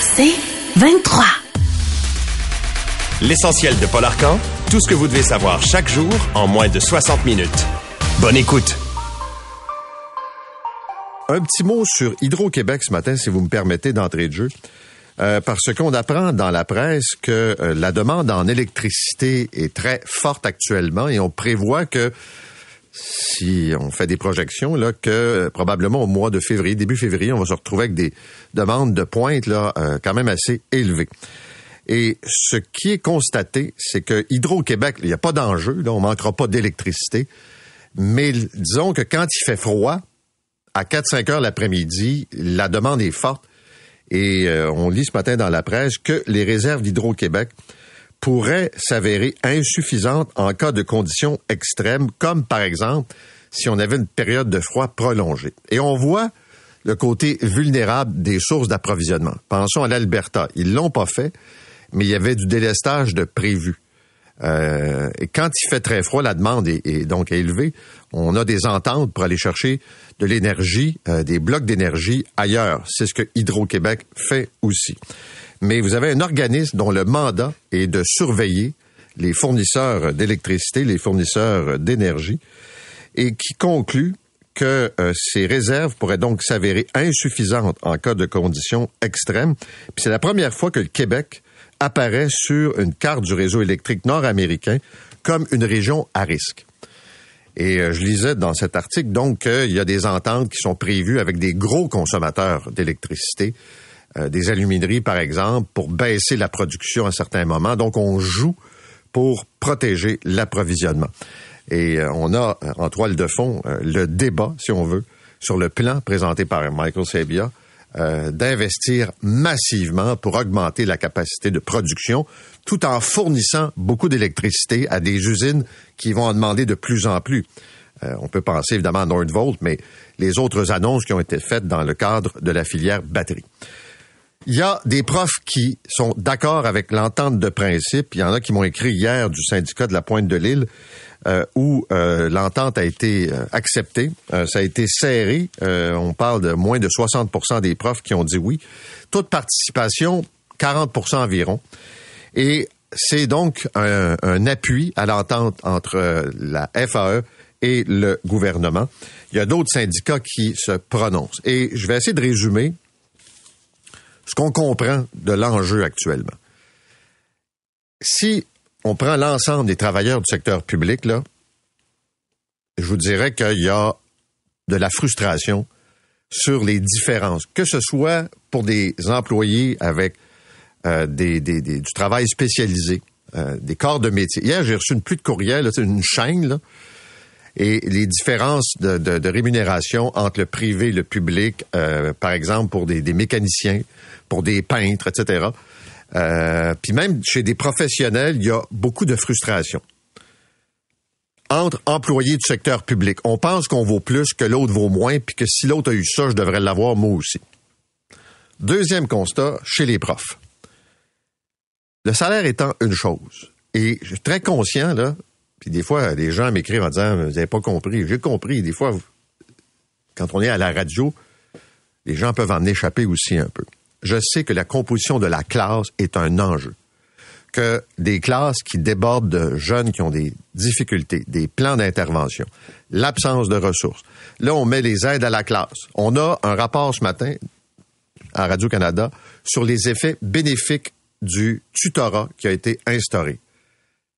C'est 23. L'essentiel de Paul Arcan, tout ce que vous devez savoir chaque jour en moins de 60 minutes. Bonne écoute. Un petit mot sur Hydro-Québec ce matin, si vous me permettez d'entrer de jeu. Euh, parce qu'on apprend dans la presse que euh, la demande en électricité est très forte actuellement et on prévoit que si on fait des projections là que euh, probablement au mois de février, début février, on va se retrouver avec des demandes de pointe là quand même assez élevées. Et ce qui est constaté, c'est que Hydro-Québec, il n'y a pas d'enjeu, là, on manquera pas d'électricité, mais disons que quand il fait froid, à 4-5 heures l'après-midi, la demande est forte et euh, on lit ce matin dans la presse que les réserves d'Hydro-Québec pourraient s'avérer insuffisantes en cas de conditions extrêmes, comme par exemple si on avait une période de froid prolongée. Et on voit le côté vulnérable des sources d'approvisionnement. Pensons à l'Alberta. Ils l'ont pas fait, mais il y avait du délestage de prévu. Euh, et quand il fait très froid, la demande est, donc élevée. On a des ententes pour aller chercher de l'énergie, euh, des blocs d'énergie ailleurs. C'est ce que Hydro-Québec fait aussi. Mais vous avez un organisme dont le mandat est de surveiller les fournisseurs d'électricité, les fournisseurs d'énergie, et qui conclut que euh, ces réserves pourraient donc s'avérer insuffisantes en cas de conditions extrêmes. C'est la première fois que le Québec apparaît sur une carte du réseau électrique nord-américain comme une région à risque. Et euh, je lisais dans cet article donc qu'il y a des ententes qui sont prévues avec des gros consommateurs d'électricité, euh, des alumineries par exemple, pour baisser la production à certains moments. Donc on joue pour protéger l'approvisionnement. Et euh, on a en toile de fond le débat, si on veut, sur le plan présenté par Michael Sabia euh, d'investir massivement pour augmenter la capacité de production, tout en fournissant beaucoup d'électricité à des usines qui vont en demander de plus en plus. Euh, on peut penser évidemment à Nordvolt, mais les autres annonces qui ont été faites dans le cadre de la filière batterie. Il y a des profs qui sont d'accord avec l'entente de principe. Il y en a qui m'ont écrit hier du syndicat de la Pointe de l'Île euh, où euh, l'entente a été euh, acceptée. ça a été serré. on parle de moins de 60% des profs qui ont dit oui. Toute participation, 40% environ. Et c'est donc un, un, appui à l'entente entre la FAE et le gouvernement. Il y a d'autres syndicats qui se prononcent. Et je vais essayer de résumer ce qu'on comprend de l'enjeu actuellement. Si on prend l'ensemble des travailleurs du secteur public, là, je vous dirais qu'il y a de la frustration sur les différences, que ce soit pour des employés avec euh, du travail spécialisé, euh, des corps de métier. Hier, j'ai reçu une pluie de courriel, une chaîne, là, et les différences de, rémunération entre le privé et le public, euh, par exemple pour des, mécaniciens, pour des peintres, etc. Euh, puis même chez des professionnels, il y a beaucoup de frustration entre employés du secteur public. On pense qu'on vaut plus que l'autre vaut moins, puis que si l'autre a eu ça, je devrais l'avoir moi aussi. Deuxième constat, chez les profs. Le salaire étant une chose, et je suis très conscient, là, puis des fois, les gens m'écrivent en disant, vous n'avez pas compris. J'ai compris. Des fois, quand on est à la radio, les gens peuvent en échapper aussi un peu je sais que la composition de la classe est un enjeu. Que des classes qui débordent de jeunes qui ont des difficultés, des plans d'intervention, l'absence de ressources. Là, on met les aides à la classe. On a un rapport ce matin à Radio-Canada sur les effets bénéfiques du tutorat qui a été instauré.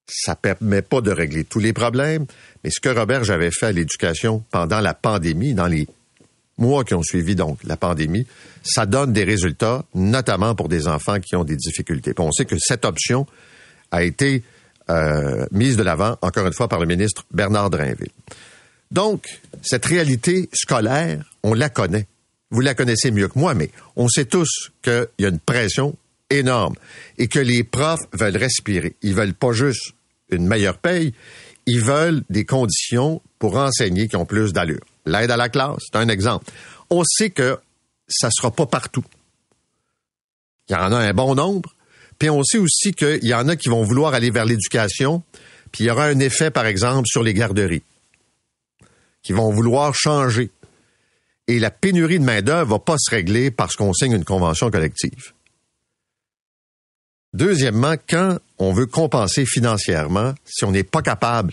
Ça permet pas de régler tous les problèmes, mais ce que Robert j'avais fait à l'éducation pendant la pandémie, dans les mois qui ont suivi donc la pandémie, ça donne des résultats, notamment pour des enfants qui ont des difficultés. on sait que cette option a été euh, mise de l'avant, encore une fois, par le ministre Bernard Drainville. Donc, cette réalité scolaire, on la connaît. Vous la connaissez mieux que moi, mais on sait tous qu'il y a une pression énorme et que les profs veulent respirer. Ils veulent pas juste une meilleure paye, ils veulent des conditions pour enseigner qui ont plus d'allure. L'aide à la classe, c'est un exemple. On sait que ça sera pas partout. Il y en a un bon nombre. Puis on sait aussi qu'il y en a qui vont vouloir aller vers l'éducation, puis il y aura un effet, par exemple, sur les garderies, qui vont vouloir changer. Et la pénurie de main-d'œuvre va pas se régler parce qu'on signe une convention collective. Deuxièmement, quand on veut compenser financièrement, si on n'est pas capable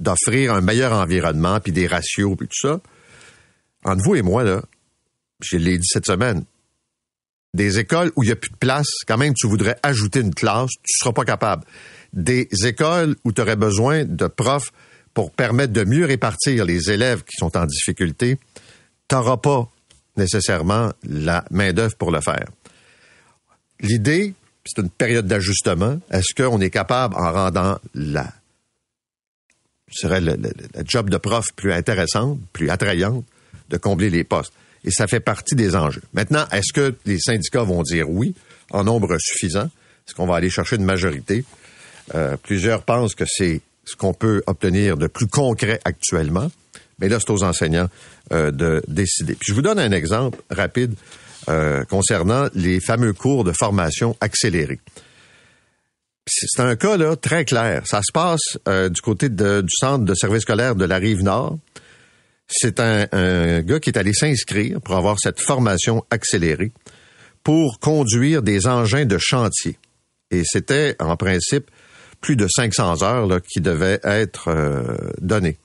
d'offrir un meilleur environnement, puis des ratios, puis tout ça, entre vous et moi, là, je l'ai dit cette semaine, des écoles où il n'y a plus de place, quand même tu voudrais ajouter une classe, tu ne seras pas capable. Des écoles où tu aurais besoin de profs pour permettre de mieux répartir les élèves qui sont en difficulté, tu n'auras pas nécessairement la main-d'œuvre pour le faire. L'idée, c'est une période d'ajustement. Est-ce qu'on est capable, en rendant la, serait le, job de prof plus intéressante, plus attrayante, de combler les postes? Et ça fait partie des enjeux. Maintenant, est-ce que les syndicats vont dire oui en nombre suffisant? Est-ce qu'on va aller chercher une majorité? Euh, plusieurs pensent que c'est ce qu'on peut obtenir de plus concret actuellement. Mais là, c'est aux enseignants euh, de décider. Puis je vous donne un exemple rapide euh, concernant les fameux cours de formation accélérés. C'est un cas là très clair. Ça se passe euh, du côté du centre de service scolaire de la rive nord. C'est un, gars qui est allé s'inscrire pour avoir cette formation accélérée pour conduire des engins de chantier. Et c'était en principe plus de 500 heures là, qui devaient être euh, données.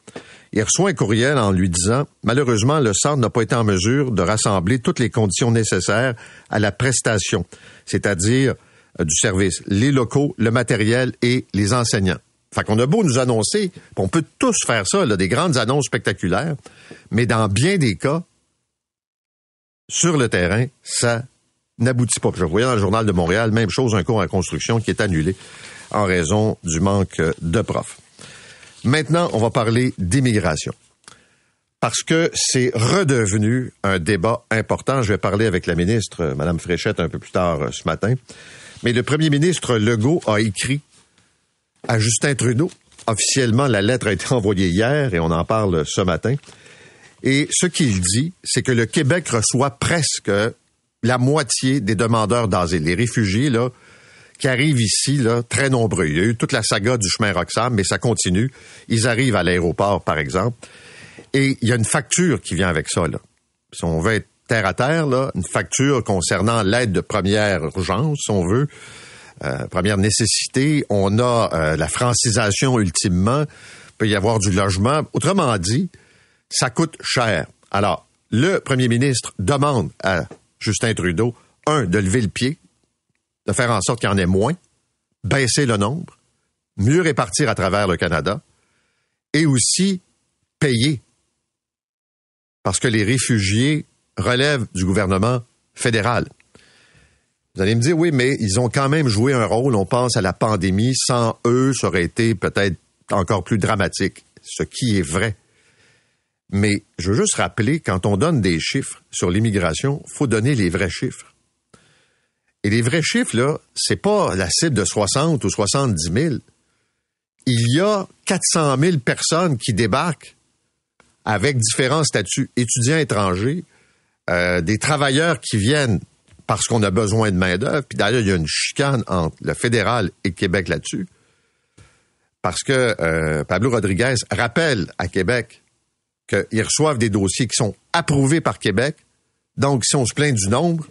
Il reçoit un courriel en lui disant Malheureusement, le centre n'a pas été en mesure de rassembler toutes les conditions nécessaires à la prestation, c'est-à-dire du service, les locaux, le matériel et les enseignants. Fait qu'on a beau nous annoncer, on peut tous faire ça, là, des grandes annonces spectaculaires, mais dans bien des cas, sur le terrain, ça n'aboutit pas. Je voyais dans le journal de Montréal, même chose, un cours en construction qui est annulé en raison du manque de profs. Maintenant, on va parler d'immigration. Parce que c'est redevenu un débat important. Je vais parler avec la ministre, Mme Fréchette, un peu plus tard euh, ce matin. Mais le premier ministre Legault a écrit à Justin Trudeau. Officiellement, la lettre a été envoyée hier et on en parle ce matin. Et ce qu'il dit, c'est que le Québec reçoit presque la moitié des demandeurs d'asile. Les réfugiés, là, qui arrivent ici, là, très nombreux. Il y a eu toute la saga du chemin Roxham, mais ça continue. Ils arrivent à l'aéroport, par exemple. Et il y a une facture qui vient avec ça, là. Si on veut terre à terre, là, une facture concernant l'aide de première urgence, si on veut, euh, première nécessité. On a euh, la francisation ultimement. Il peut y avoir du logement. Autrement dit, ça coûte cher. Alors, le premier ministre demande à Justin Trudeau, un, de lever le pied, de faire en sorte qu'il y en ait moins, baisser le nombre, mieux répartir à travers le Canada, et aussi payer. Parce que les réfugiés relèvent du gouvernement fédéral. Vous allez me dire, oui, mais ils ont quand même joué un rôle. On pense à la pandémie. Sans eux, ça aurait été peut-être encore plus dramatique, ce qui est vrai. Mais je veux juste rappeler, quand on donne des chiffres sur l'immigration, faut donner les vrais chiffres. Et les vrais chiffres, là, c'est pas la cible de 60 ou 70 000. Il y a 400 000 personnes qui débarquent avec différents statuts, étudiants étrangers, euh, des travailleurs qui viennent parce qu'on a besoin de main-d'œuvre. Puis d'ailleurs, il y a une chicane entre le fédéral et Québec là-dessus. Parce que euh, Pablo Rodriguez rappelle à Québec qu'ils reçoivent des dossiers qui sont approuvés par Québec. Donc, si on se plaint du nombre,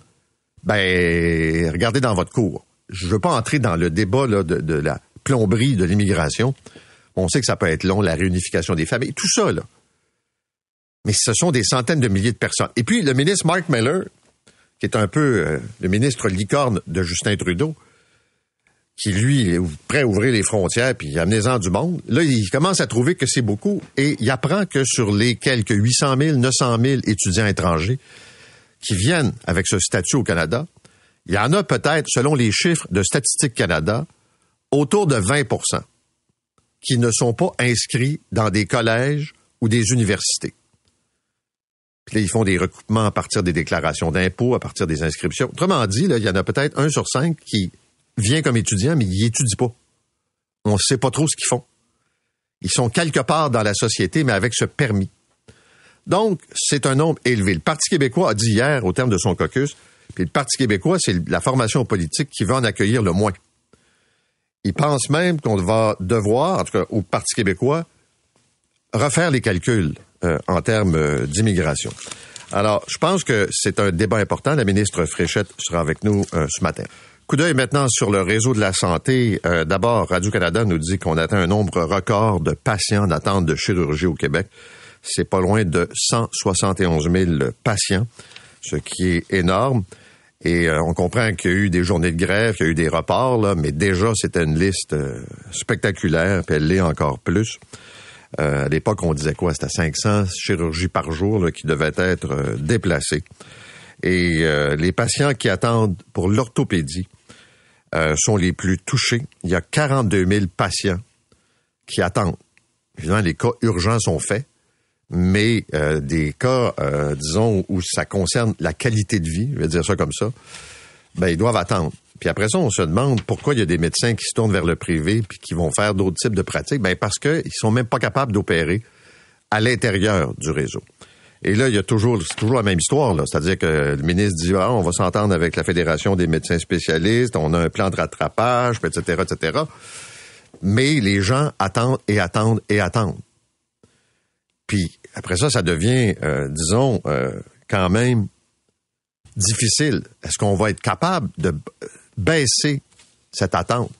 ben, regardez dans votre cours. Je veux pas entrer dans le débat de, la plomberie de l'immigration. On sait que ça peut être long, la réunification des familles, tout ça, là. Mais ce sont des centaines de milliers de personnes. Et puis, le ministre Mark Miller, qui est un peu euh, le ministre licorne de Justin Trudeau, qui, lui, est prêt à ouvrir les frontières puis amenez-en du monde. Là, il commence à trouver que c'est beaucoup et il apprend que sur les quelques 800 000, 900 000 étudiants étrangers qui viennent avec ce statut au Canada, il y en a peut-être, selon les chiffres de Statistique Canada, autour de 20% qui ne sont pas inscrits dans des collèges ou des universités. Là, ils font des recoupements à partir des déclarations d'impôts, à partir des inscriptions. Autrement dit, là, il y en a peut-être un sur cinq qui vient comme étudiant, mais il étudie pas. On ne sait pas trop ce qu'ils font. Ils sont quelque part dans la société, mais avec ce permis. Donc, c'est un nombre élevé. Le Parti québécois a dit hier, au terme de son caucus, puis le Parti québécois, c'est la formation politique qui va en accueillir le moins. Il pense même qu'on va devoir, en tout cas au Parti québécois, refaire les calculs euh, en termes euh, d'immigration. Alors, je pense que c'est un débat important. La ministre Fréchette sera avec nous euh, ce matin. Coup d'œil maintenant sur le réseau de la santé. D'abord, Radio-Canada nous dit qu'on atteint un nombre record de patients d'attente de chirurgie au Québec. C'est pas loin de 171 000 patients, ce qui est énorme. Et on comprend qu'il y a eu des journées de grève, qu'il y a eu des reports, mais déjà, c'était une liste spectaculaire, puis elle l'est encore plus. Euh, à l'époque, on disait quoi? C'était 500 chirurgies par jour là, qui devaient être déplacées. Et les patients qui attendent pour l'orthopédie sont les plus touchés. Il y a 42 000 patients qui attendent. Évidemment, les cas urgents sont faits, mais euh, des cas, euh, disons, où ça concerne la qualité de vie, je vais dire ça comme ça, ben ils doivent attendre. Puis après ça, on se demande pourquoi il y a des médecins qui se tournent vers le privé puis qui vont faire d'autres types de pratiques. Ben parce qu'ils sont même pas capables d'opérer à l'intérieur du réseau. Et là, il y a toujours, c'est toujours la même histoire. C'est-à-dire que le ministre dit, ah, on va s'entendre avec la Fédération des médecins spécialistes, on a un plan de rattrapage, etc., etc. Mais les gens attendent et attendent et attendent. Puis après ça, ça devient, euh, disons, euh, quand même difficile. Est-ce qu'on va être capable de baisser cette attente?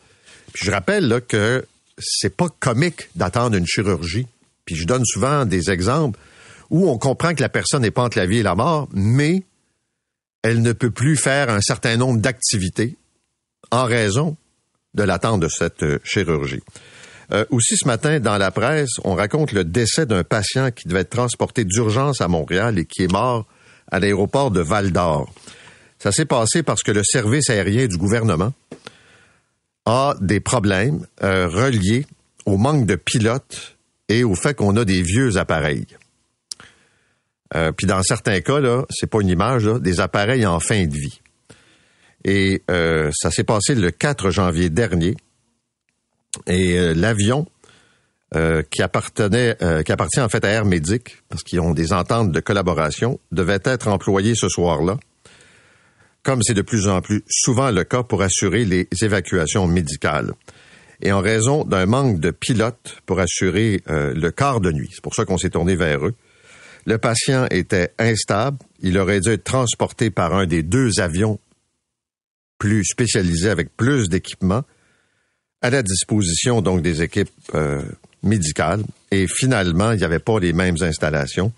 Puis je rappelle là, que c'est pas comique d'attendre une chirurgie. Puis je donne souvent des exemples où on comprend que la personne n'est pas entre la vie et la mort, mais elle ne peut plus faire un certain nombre d'activités en raison de l'attente de cette euh, chirurgie. Euh, aussi ce matin, dans la presse, on raconte le décès d'un patient qui devait être transporté d'urgence à Montréal et qui est mort à l'aéroport de Val d'Or. Ça s'est passé parce que le service aérien du gouvernement a des problèmes euh, reliés au manque de pilotes et au fait qu'on a des vieux appareils. Euh, puis dans certains cas, là, c'est pas une image, des appareils en fin de vie. Et ça s'est passé le 4 janvier dernier. Et euh, l'avion euh, qui appartenait, euh, qui appartient en fait à Air Médic, parce qu'ils ont des ententes de collaboration, devait être employé ce soir-là, comme c'est de plus en plus souvent le cas pour assurer les évacuations médicales. Et en raison d'un manque de pilotes pour assurer le quart de nuit, c'est pour ça qu'on s'est tourné vers eux. Le patient était instable, il aurait dû être transporté par un des deux avions plus spécialisés avec plus d'équipement à la disposition donc des équipes euh, médicales. Et finalement, il n'y avait pas les mêmes installations.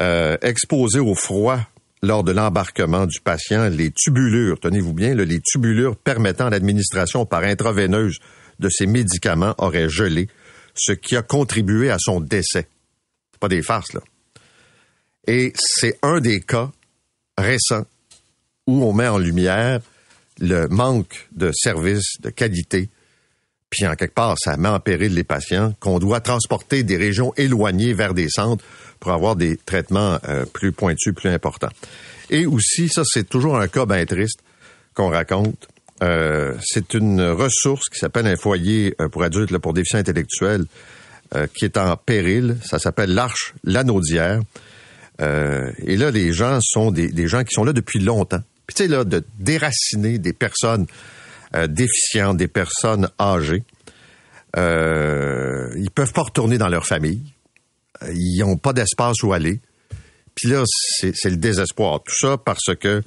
Euh, exposé au froid lors de l'embarquement du patient, les tubulures, tenez-vous bien, les tubulures permettant l'administration par intraveineuse de ces médicaments auraient gelé, ce qui a contribué à son décès. Pas des farces, là. Et c'est un des cas récents où on met en lumière le manque de services de qualité puis en quelque part, ça met en péril les patients, qu'on doit transporter des régions éloignées vers des centres pour avoir des traitements euh, plus pointus, plus importants. Et aussi, ça c'est toujours un cas bien triste qu'on raconte. Euh, c'est une ressource qui s'appelle un foyer euh, pour adultes pour déficients intellectuels qui est en péril. Ça s'appelle l'Arche Lanaudière. et là, les gens sont des, des gens qui sont là depuis longtemps. Puis tu sais, là, de déraciner des personnes euh, déficients, des personnes âgées. Euh, ils peuvent pas retourner dans leur famille. Ils n'ont pas d'espace où aller. Puis là, c'est le désespoir. Tout ça parce que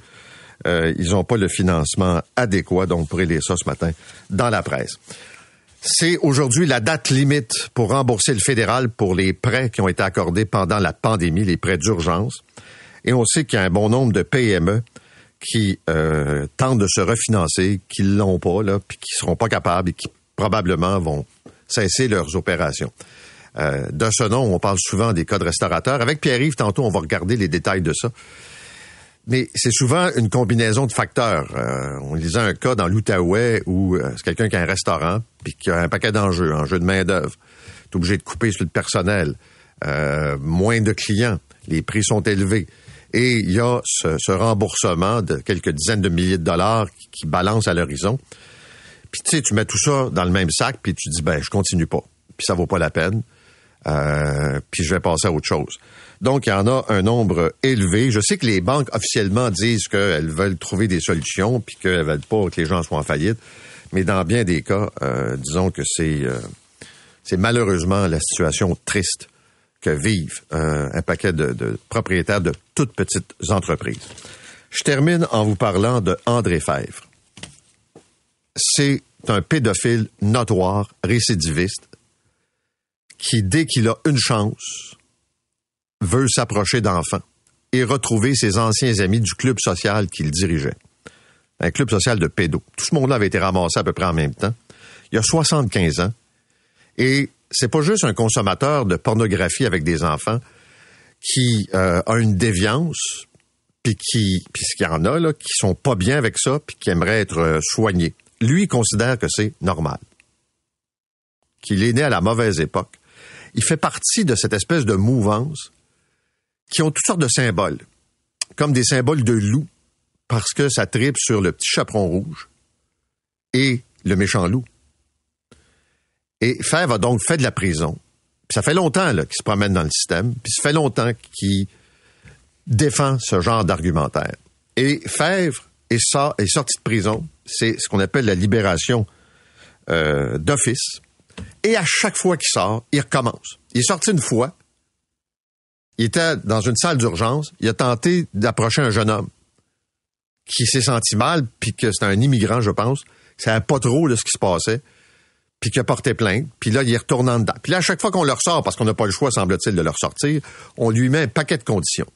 euh, ils n'ont pas le financement adéquat. Donc, vous pourrez lire ça ce matin dans la presse. C'est aujourd'hui la date limite pour rembourser le fédéral pour les prêts qui ont été accordés pendant la pandémie, les prêts d'urgence. Et on sait qu'il y a un bon nombre de PME qui euh, tentent de se refinancer, qui l'ont pas, là, puis qui seront pas capables et qui probablement vont cesser leurs opérations. Euh, de ce nom, on parle souvent des cas de restaurateurs. Avec Pierre-Yves, tantôt, on va regarder les détails de ça. Mais c'est souvent une combinaison de facteurs. Euh, on lisait un cas dans l'Outaouais où euh, c'est quelqu'un qui a un restaurant puis qui a un paquet d'enjeux, enjeux de main-d'œuvre. est obligé de couper sur le personnel. Moins de clients. Les prix sont élevés. Et il y a ce, remboursement de quelques dizaines de milliers de dollars qui, balance à l'horizon. Puis tu sais, tu mets tout ça dans le même sac, puis tu dis, ben, je continue pas. Puis ça vaut pas la peine. Euh, puis je vais passer à autre chose. Donc, il y en a un nombre élevé. Je sais que les banques officiellement disent qu'elles veulent trouver des solutions, puis qu'elles veulent pas que les gens soient en faillite. Mais dans bien des cas, euh, disons que c'est euh, c'est malheureusement la situation triste que vivent euh, un paquet de, propriétaires de toutes petites entreprises. Je termine en vous parlant de André Fèvre. c'est un pédophile notoire, récidiviste, qui, dès qu'il a une chance, veut s'approcher d'enfants et retrouver ses anciens amis du club social qu'il dirigeait. Un club social de pédos. Tout ce monde-là avait été ramassé à peu près en même temps. Il a 75 ans. Et c'est pas juste un consommateur de pornographie avec des enfants qui euh, a une déviance, puis qui, puis qu'il y en a là, qui sont pas bien avec ça, puis qui aimeraient être euh, soignés. Lui, il considère que c'est normal, qu'il est né à la mauvaise époque. Il fait partie de cette espèce de mouvance qui ont toutes sortes de symboles, comme des symboles de loup, parce que ça tripe sur le petit chaperon rouge et le méchant loup. Et Fèvre a donc fait de la prison. Ça fait longtemps qu'il se promène dans le système, puis ça fait longtemps qu'il défend ce genre d'argumentaire. Et Fèvre est, est sorti de prison, c'est ce qu'on appelle la libération euh, d'office. Et à chaque fois qu'il sort, il recommence. Il est sorti une fois, il était dans une salle d'urgence, il a tenté d'approcher un jeune homme qui s'est senti mal, puis que c'était un immigrant, je pense, qui savait pas trop de ce qui se passait, puis qui a porté plainte, puis là, il est retournant dedans. Puis là, à chaque fois qu'on le ressort, parce qu'on n'a pas le choix, semble-t-il, de le ressortir, on lui met un paquet de conditions.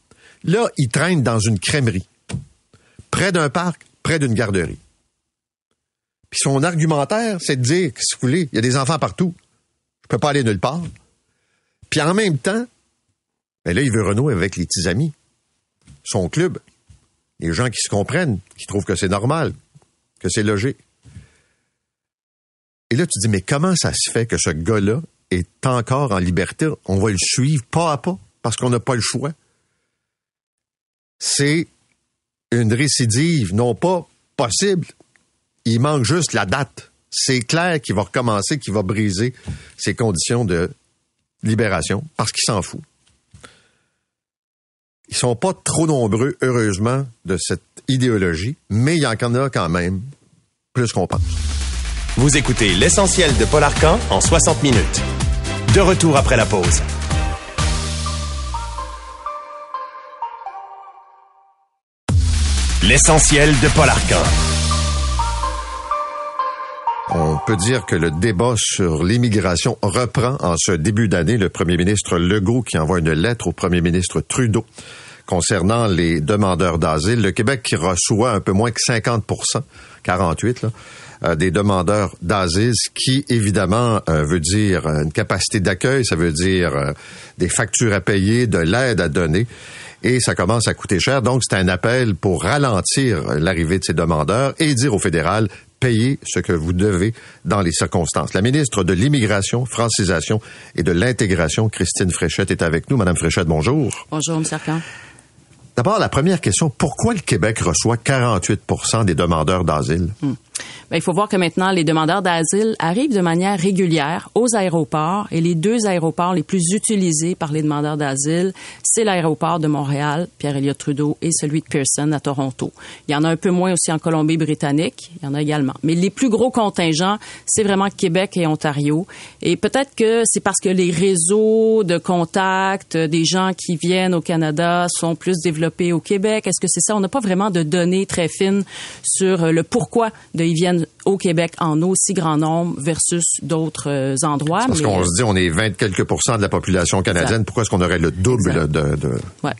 Là, il traîne dans une crèmerie, près d'un parc, près d'une garderie. Son argumentaire, c'est de dire, si vous voulez, il y a des enfants partout. Je peux pas aller nulle part. Puis en même temps, mais là, il veut renouer avec les petits amis, son club, les gens qui se comprennent, qui trouvent que c'est normal, que c'est logique. Et là, tu dis, mais comment ça se fait que ce gars-là est encore en liberté? On va le suivre pas à pas parce qu'on n'a pas le choix. C'est une récidive, non pas possible. Il manque juste la date. C'est clair qu'il va recommencer, qu'il va briser ses conditions de libération parce qu'il s'en fout. Ils sont pas trop nombreux, heureusement, de cette idéologie, mais il y en a quand même plus qu'on pense. Vous écoutez l'essentiel de Paul Arcan en 60 minutes. De retour après la pause. L'essentiel de Paul Arcan. On peut dire que le débat sur l'immigration reprend en ce début d'année. Le premier ministre Legault qui envoie une lettre au premier ministre Trudeau concernant les demandeurs d'asile. Le Québec qui reçoit un peu moins que 50% 48 là, euh, des demandeurs d'asile, ce qui évidemment euh, veut dire une capacité d'accueil, ça veut dire euh, des factures à payer, de l'aide à donner et ça commence à coûter cher. Donc, c'est un appel pour ralentir l'arrivée de ces demandeurs et dire au fédéral, payez ce que vous devez dans les circonstances. La ministre de l'Immigration, Francisation et de l'Intégration, Christine Fréchette, est avec nous. Madame Fréchette, bonjour. Bonjour, M. Arcan. D'abord, la première question, pourquoi le Québec reçoit 48% des demandeurs d'asile? Hmm. Ben, il faut voir que maintenant, les demandeurs d'asile arrivent de manière régulière aux aéroports et les deux aéroports les plus utilisés par les demandeurs d'asile, c'est l'aéroport de Montréal, Pierre-Éliott Trudeau, et celui de Pearson à Toronto. Il y en a un peu moins aussi en Colombie-Britannique, il y en a également. Mais les plus gros contingents, c'est vraiment Québec et Ontario. Et peut-être que c'est parce que les réseaux de contacts des gens qui viennent au Canada sont plus développés au Québec. Est-ce que c'est ça? On n'a pas vraiment de données très fines sur le pourquoi de ils viennent au Québec en aussi grand nombre versus d'autres euh, endroits. Parce qu'on se dit, on est 20 quelques pourcents de la population canadienne. Pourquoi est-ce qu'on aurait le double de, de... Ouais.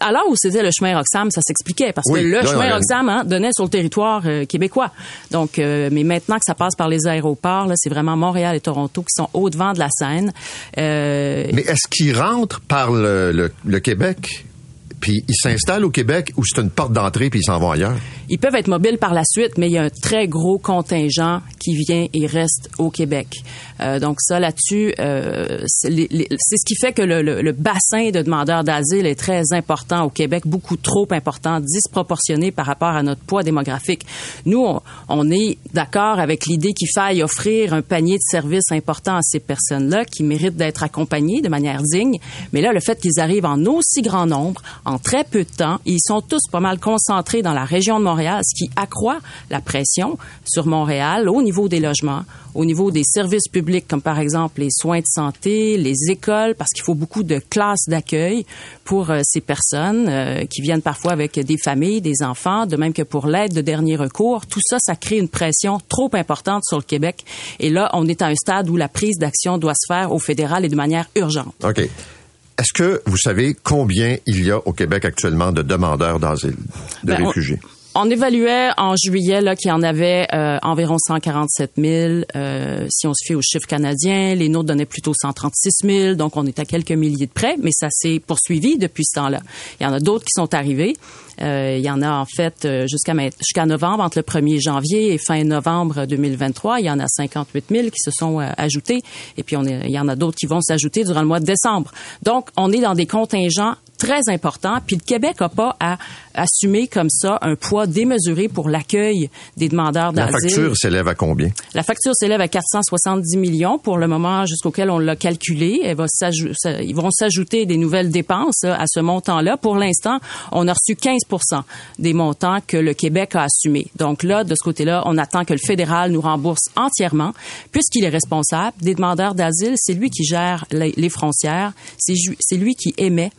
Alors où c'était le chemin Roxham, ça s'expliquait parce que le chemin Roxham hein, donnait sur le territoire euh, québécois. Donc, euh, mais maintenant que ça passe par les aéroports, c'est vraiment Montréal et Toronto qui sont au devant de la scène. mais est-ce qu'ils rentrent par le, le Québec? puis ils s'installent au Québec ou c'est une porte d'entrée puis ils s'en vont ailleurs? Ils peuvent être mobiles par la suite, mais il y a un très gros contingent qui vient et reste au Québec. Euh, donc ça, là-dessus, euh, c'est ce qui fait que le, le, bassin de demandeurs d'asile est très important au Québec, beaucoup trop important, disproportionné par rapport à notre poids démographique. Nous, on, on est d'accord avec l'idée qu'il faille offrir un panier de services important à ces personnes-là qui méritent d'être accompagnées de manière digne. Mais là, le fait qu'ils arrivent en aussi grand nombre, en très peu de temps, ils sont tous pas mal concentrés dans la région de Montréal Montréal, ce qui accroît la pression sur Montréal au niveau des logements, au niveau des services publics, comme par exemple les soins de santé, les écoles, parce qu'il faut beaucoup de classes d'accueil pour euh, ces personnes euh, qui viennent parfois avec des familles, des enfants, de même que pour l'aide de dernier recours. Tout ça, ça crée une pression trop importante sur le Québec. Et là, on est à un stade où la prise d'action doit se faire au fédéral et de manière urgente. OK. Est-ce que vous savez combien il y a au Québec actuellement de demandeurs d'asile, de Ben, réfugiés? On évaluait en juillet là qu'il y en avait euh, environ 147 000. euh, si on se fie aux chiffres canadiens, les nôtres donnaient plutôt 136 000. Donc on est à quelques milliers de près, mais ça s'est poursuivi depuis ce temps-là. Il y en a d'autres qui sont arrivés. Euh, il y en a en fait euh, jusqu'à jusqu'à novembre, entre le 1er janvier et fin novembre 2023, il y en a 58 000 qui se sont ajoutés. Et puis on il y en a d'autres qui vont s'ajouter durant le mois de décembre. Donc on est dans des contingents très importants. Puis le Québec n'a pas à assumer comme ça un poids démesuré pour l'accueil des demandeurs La d'asile. facture s'élève à combien? La facture s'élève à 470 millions pour le moment jusqu'auquel on l'a calculé. Elle va ils vont s'ajouter des nouvelles dépenses euh, à ce montant-là. Pour l'instant, on a reçu 15% des montants que le Québec a assumés. Donc là, de ce côté-là, on attend que le fédéral nous rembourse entièrement, puisqu'il est responsable des demandeurs d'asile. C'est lui qui gère les, frontières. C'est lui qui émet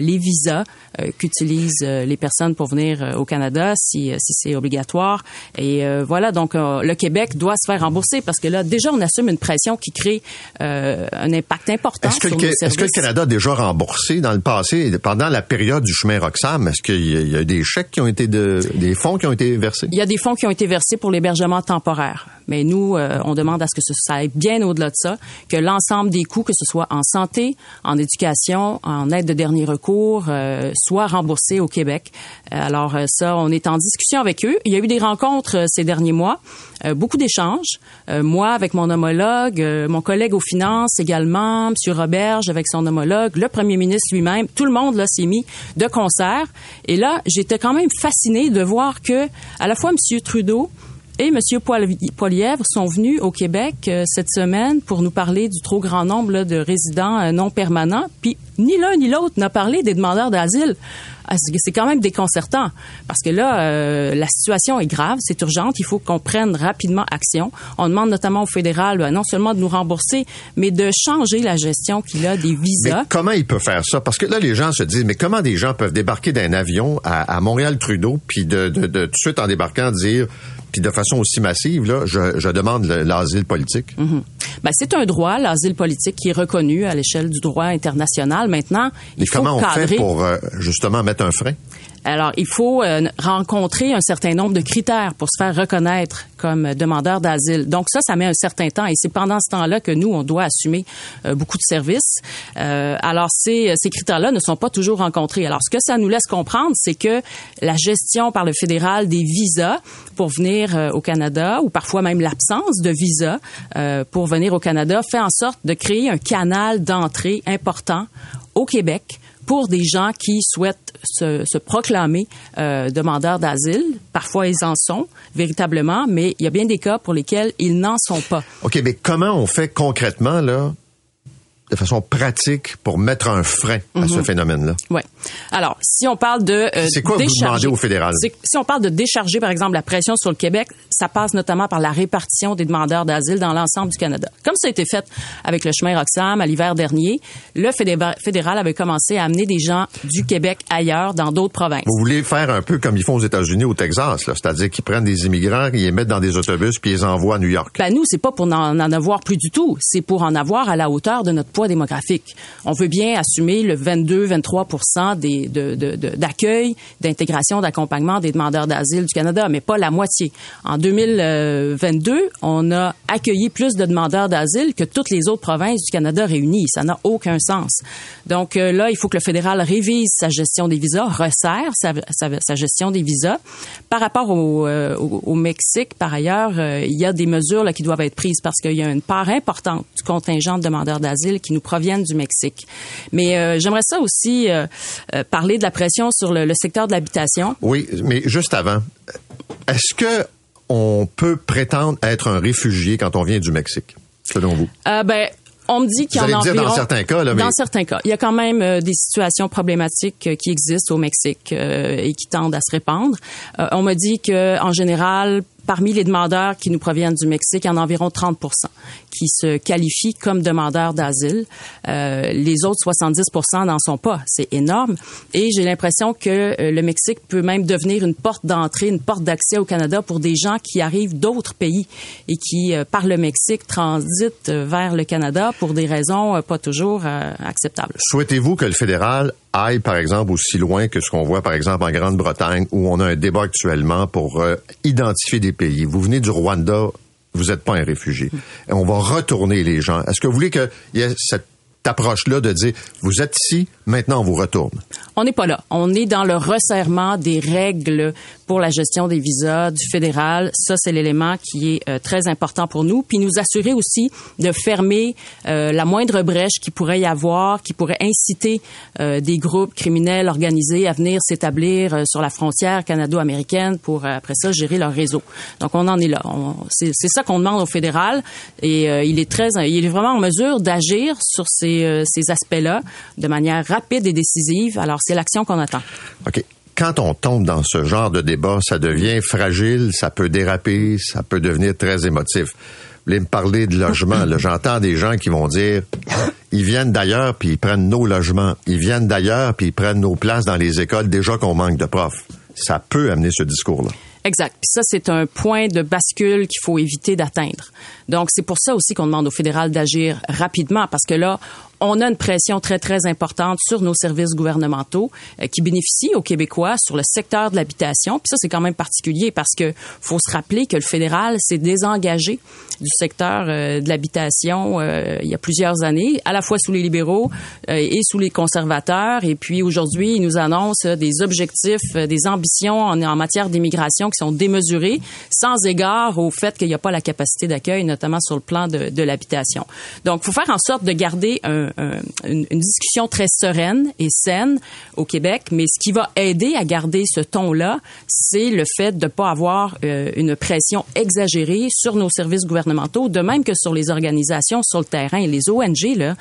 les visas euh, qu'utilisent euh, les personnes pour venir euh, au Canada si, euh, si c'est obligatoire. Et euh, voilà, donc euh, le Québec doit se faire rembourser parce que là, déjà, on assume une pression qui crée euh, un impact important Est-ce que, est-ce que le. Canada a déjà remboursé dans le passé, pendant la période du chemin Roxham, est-ce qu'il y a- des chèques qui ont été de, des fonds qui ont été versés? Il y a des fonds qui ont été versés pour l'hébergement temporaire. Mais nous, euh, on demande à ce que ce- ça aille bien au-delà de ça, que l'ensemble des coûts, que ce soit en santé, en éducation, en aide de dernier recours, euh, soit remboursés au Québec. Euh, Alors euh, ça, on est en discussion avec eux. Il y a eu des rencontres euh, ces derniers mois, beaucoup d'échanges. Moi avec mon homologue, mon collègue aux finances également, M. Roberge avec son homologue, le premier ministre lui-même, tout le monde là s'est mis de concert. Et là, j'étais quand même fascinée de voir que à la fois M. Trudeau et M. Poilièvre sont venus au Québec euh, cette semaine pour nous parler du trop grand nombre de résidents euh, non permanents. Puis ni l'un ni l'autre n'a parlé des demandeurs d'asile. Ah, c'est quand même déconcertant parce que là, euh, la situation est grave, c'est urgente. Il faut qu'on prenne rapidement action. On demande notamment au fédéral euh, non seulement de nous rembourser, mais de changer la gestion qu'il a des Mais visas. comment il peut faire ça? Parce que là, les gens se disent, mais comment des gens peuvent débarquer d'un avion à, Montréal-Trudeau, puis de, de, de tout de suite en débarquant dire, puis de façon aussi massive, là, je, je demande le- l'asile politique. Ben, c'est un droit, l'asile politique, qui est reconnu à l'échelle du droit international. Maintenant, il Mais faut comment on cadrer. fait pour euh, justement mettre un frein? Alors, il faut euh, rencontrer un certain nombre de critères pour se faire reconnaître comme euh, demandeur d'asile. Donc ça, ça met un certain temps et c'est pendant ce temps-là que nous, on doit assumer euh, beaucoup de services. Euh, alors, ces, ces critères-là ne sont pas toujours rencontrés. Alors, ce que ça nous laisse comprendre, c'est que la gestion par le fédéral des visas pour venir euh, au Canada ou parfois même l'absence de visa euh, pour venir au Canada fait en sorte de créer un canal d'entrée important au Québec pour des gens qui souhaitent se, proclamer euh, demandeurs d'asile. Parfois, ils en sont véritablement, mais il y a bien des cas pour lesquels ils n'en sont pas. OK, mais comment on fait concrètement, là, de façon pratique, pour mettre un frein à ce phénomène-là? Ouais. Alors, si on parle de euh, C'est quoi vous décharger- demandez au fédéral? Si on parle de décharger, par exemple, la pression sur le Québec, ça passe notamment par la répartition des demandeurs d'asile dans l'ensemble du Canada. Comme ça a été fait avec le chemin Roxham à l'hiver dernier, le fédé- fédéral avait commencé à amener des gens du Québec ailleurs, dans d'autres provinces. Vous voulez faire un peu comme ils font aux États-Unis, au Texas, là, c'est-à-dire qu'ils prennent des immigrants, ils les mettent dans des autobus, puis ils les envoient à New York. Ben nous, c'est pas pour n'en en avoir plus du tout, c'est pour en avoir à la hauteur de notre poids démographique. On veut bien assumer le 22-23 des de- de- d'accueil, d'intégration, d'accompagnement des demandeurs d'asile du Canada, mais pas la moitié. En 2022, on a accueilli plus de demandeurs d'asile que toutes les autres provinces du Canada réunies. Ça n'a aucun sens. Donc euh, là, il faut que le fédéral révise sa gestion des visas, resserre sa, gestion des visas. Par rapport au, euh, Mexique, par ailleurs, euh, il y a des mesures qui doivent être prises parce qu'il y a une part importante du contingent de demandeurs d'asile qui nous proviennent du Mexique. Mais euh, j'aimerais ça aussi euh, euh, parler de la pression sur le, le secteur de l'habitation. Oui, mais juste avant, est-ce que on peut prétendre être un réfugié quand on vient du Mexique, selon vous? Euh, ben, On me dit qu'il y en a environ... dans certains cas, là, mais... Dans certains cas. Il y a quand même euh, des situations problématiques euh, qui existent au Mexique euh, et qui tendent à se répandre. on me dit que, en général, parmi les demandeurs qui nous proviennent du Mexique, il y en a environ 30 qui se qualifient comme demandeurs d'asile. Euh, les autres 70% n'en sont pas. C'est énorme. Et j'ai l'impression que euh, le Mexique peut même devenir une porte d'entrée, une porte d'accès au Canada pour des gens qui arrivent d'autres pays et qui, euh, par le Mexique, transitent vers le Canada pour des raisons pas toujours acceptables. Souhaitez-vous que le fédéral aille, par exemple, aussi loin que ce qu'on voit, par exemple, en Grande-Bretagne, où on a un débat actuellement pour euh, identifier des pays. Vous venez du Rwanda, vous n'êtes pas un réfugié. Et on va retourner les gens. Est-ce que vous voulez qu'il y ait cette approche-là de dire, vous êtes ici, maintenant on vous retourne? On n'est pas là. On est dans le resserrement des règles pour la gestion des visas du fédéral. Ça, c'est l'élément qui est euh, très important pour nous. Puis nous assurer aussi de fermer euh, la moindre brèche qui pourrait y avoir, qui pourrait inciter euh, des groupes criminels organisés à venir s'établir sur la frontière canado-américaine pour après ça gérer leur réseau. Donc on en est là. C'est ça qu'on demande au fédéral et il est très, il est vraiment en mesure d'agir sur ces, ces aspects-là de manière rapide et décisive. Alors c'est l'action qu'on attend. OK quand on tombe dans ce genre de débat, ça devient fragile, ça peut déraper, ça peut devenir très émotif. Vous voulez me parler de logement, j'entends des gens qui vont dire ils viennent d'ailleurs puis ils prennent nos logements, ils viennent d'ailleurs puis ils prennent nos places dans les écoles déjà qu'on manque de profs. Ça peut amener ce discours-là. Exact. Puis ça, c'est un point de bascule qu'il faut éviter d'atteindre. Donc, c'est pour ça aussi qu'on demande au fédéral d'agir rapidement, parce que là, on a une pression très, très importante sur nos services gouvernementaux euh, qui bénéficient aux Québécois sur le secteur de l'habitation. Puis ça, c'est quand même particulier parce que faut se rappeler que le fédéral s'est désengagé du secteur euh, de l'habitation euh, il y a plusieurs années, à la fois sous les libéraux et sous les conservateurs. Et puis aujourd'hui, ils nous annoncent des objectifs, des ambitions en, en matière d'immigration qui sont démesurées, sans égard au fait qu'il n'y a pas la capacité d'accueil, notamment sur le plan de, de l'habitation. Donc, faut faire en sorte de garder un une, discussion très sereine et saine au Québec, mais ce qui va aider à garder ce ton-là, c'est le fait de ne pas avoir euh, une pression exagérée sur nos services gouvernementaux, de même que sur les organisations sur le terrain. Les ONG, là,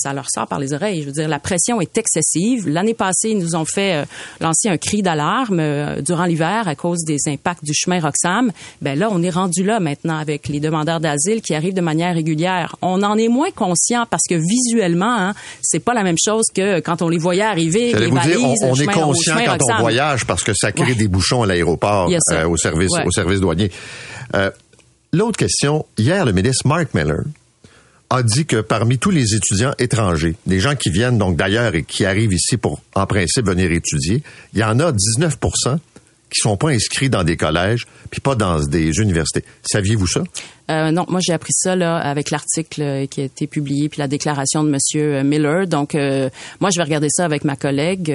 ça leur sort par les oreilles. Je veux dire, la pression est excessive. L'année passée, ils nous ont fait euh, lancer un cri d'alarme euh, durant l'hiver à cause des impacts du chemin Roxham. Ben là, on est rendu là maintenant avec les demandeurs d'asile qui arrivent de manière régulière. On en est moins conscient parce que visuellement, hein, c'est pas la même chose que quand on les voyait arriver. Les valises, dire, on, est conscient quand on voyage parce que ça crée des bouchons à l'aéroport, euh, au service, au service douanier. L'autre question, hier, le ministre Mark Miller a dit que parmi tous les étudiants étrangers, des gens qui viennent donc d'ailleurs et qui arrivent ici pour, en principe, venir étudier, il y en a 19% qui sont pas inscrits dans des collèges, puis pas dans des universités. Saviez-vous ça? Euh, non, moi j'ai appris ça là avec l'article euh, qui a été publié puis la déclaration de Monsieur euh, Miller. Donc moi je vais regarder ça avec ma collègue,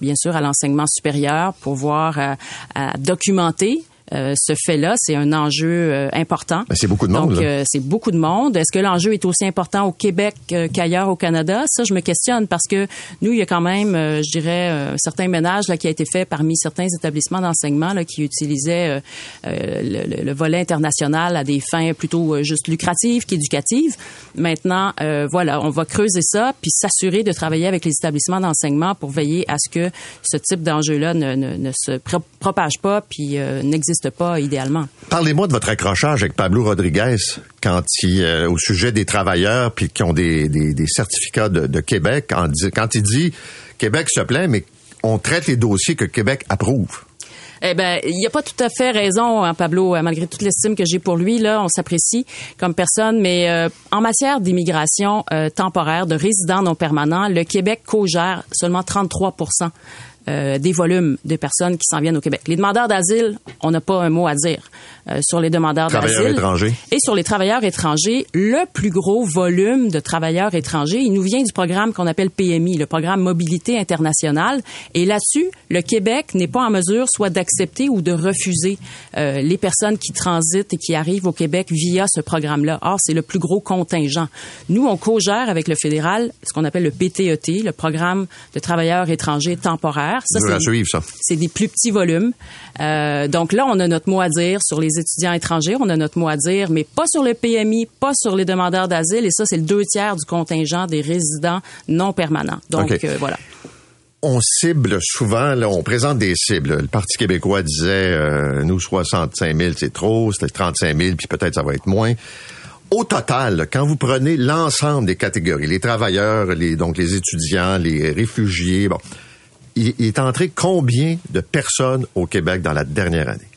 bien sûr à l'enseignement supérieur pour voir à documenter euh, ce fait-là, c'est un enjeu euh, important. Ben, c'est beaucoup de monde. Donc, euh, c'est beaucoup de monde. Est-ce que l'enjeu est aussi important au Québec qu'ailleurs au Canada? Ça, je me questionne parce que nous, il y a quand même, je dirais, un certain ménage là, qui a été fait parmi certains établissements d'enseignement là, qui utilisaient le, le, volet international à des fins plutôt juste lucratives qu'éducatives. Maintenant, voilà, on va creuser ça puis s'assurer de travailler avec les établissements d'enseignement pour veiller à ce que ce type d'enjeu-là ne, ne, ne, se propage pas puis n'existe pas idéalement. Parlez-moi de votre accrochage avec Pablo Rodriguez quand il, euh, au sujet des travailleurs puis qui ont des, certificats de, Québec. Quand, il dit Québec se plaint, mais on traite les dossiers que Québec approuve. Eh ben, il n'y a pas tout à fait raison, hein, Pablo, euh, malgré toute l'estime que j'ai pour lui. Là, on s'apprécie comme personne, mais euh, en matière d'immigration temporaire, de résidents non permanents, le Québec co-gère seulement 33 euh, des volumes de personnes qui s'en viennent au Québec. Les demandeurs d'asile, on n'a pas un mot à dire euh, sur les demandeurs d'asile. Et sur les travailleurs étrangers, le plus gros volume de travailleurs étrangers, il nous vient du programme qu'on appelle PMI, le programme Mobilité internationale. Et là-dessus, le Québec n'est pas en mesure soit d'accepter ou de refuser euh, les personnes qui transitent et qui arrivent au Québec via ce programme-là. Or, c'est le plus gros contingent. Nous, on co-gère avec le fédéral ce qu'on appelle le PTET, le programme de travailleurs étrangers temporaires ça, c'est des plus petits volumes. Euh, donc là, on a notre mot à dire sur les étudiants étrangers, on a notre mot à dire, mais pas sur le PMI, pas sur les demandeurs d'asile, et ça, c'est le deux tiers du contingent des résidents non permanents. Donc, euh, voilà. On cible souvent, là, on présente des cibles. Le Parti québécois disait, euh, nous, 65 000, c'est trop, c'était 35 000, puis peut-être ça va être moins. Au total, quand vous prenez l'ensemble des catégories, les travailleurs, les, donc les étudiants, les réfugiés, bon, il, il est entré combien de personnes au Québec dans la dernière année?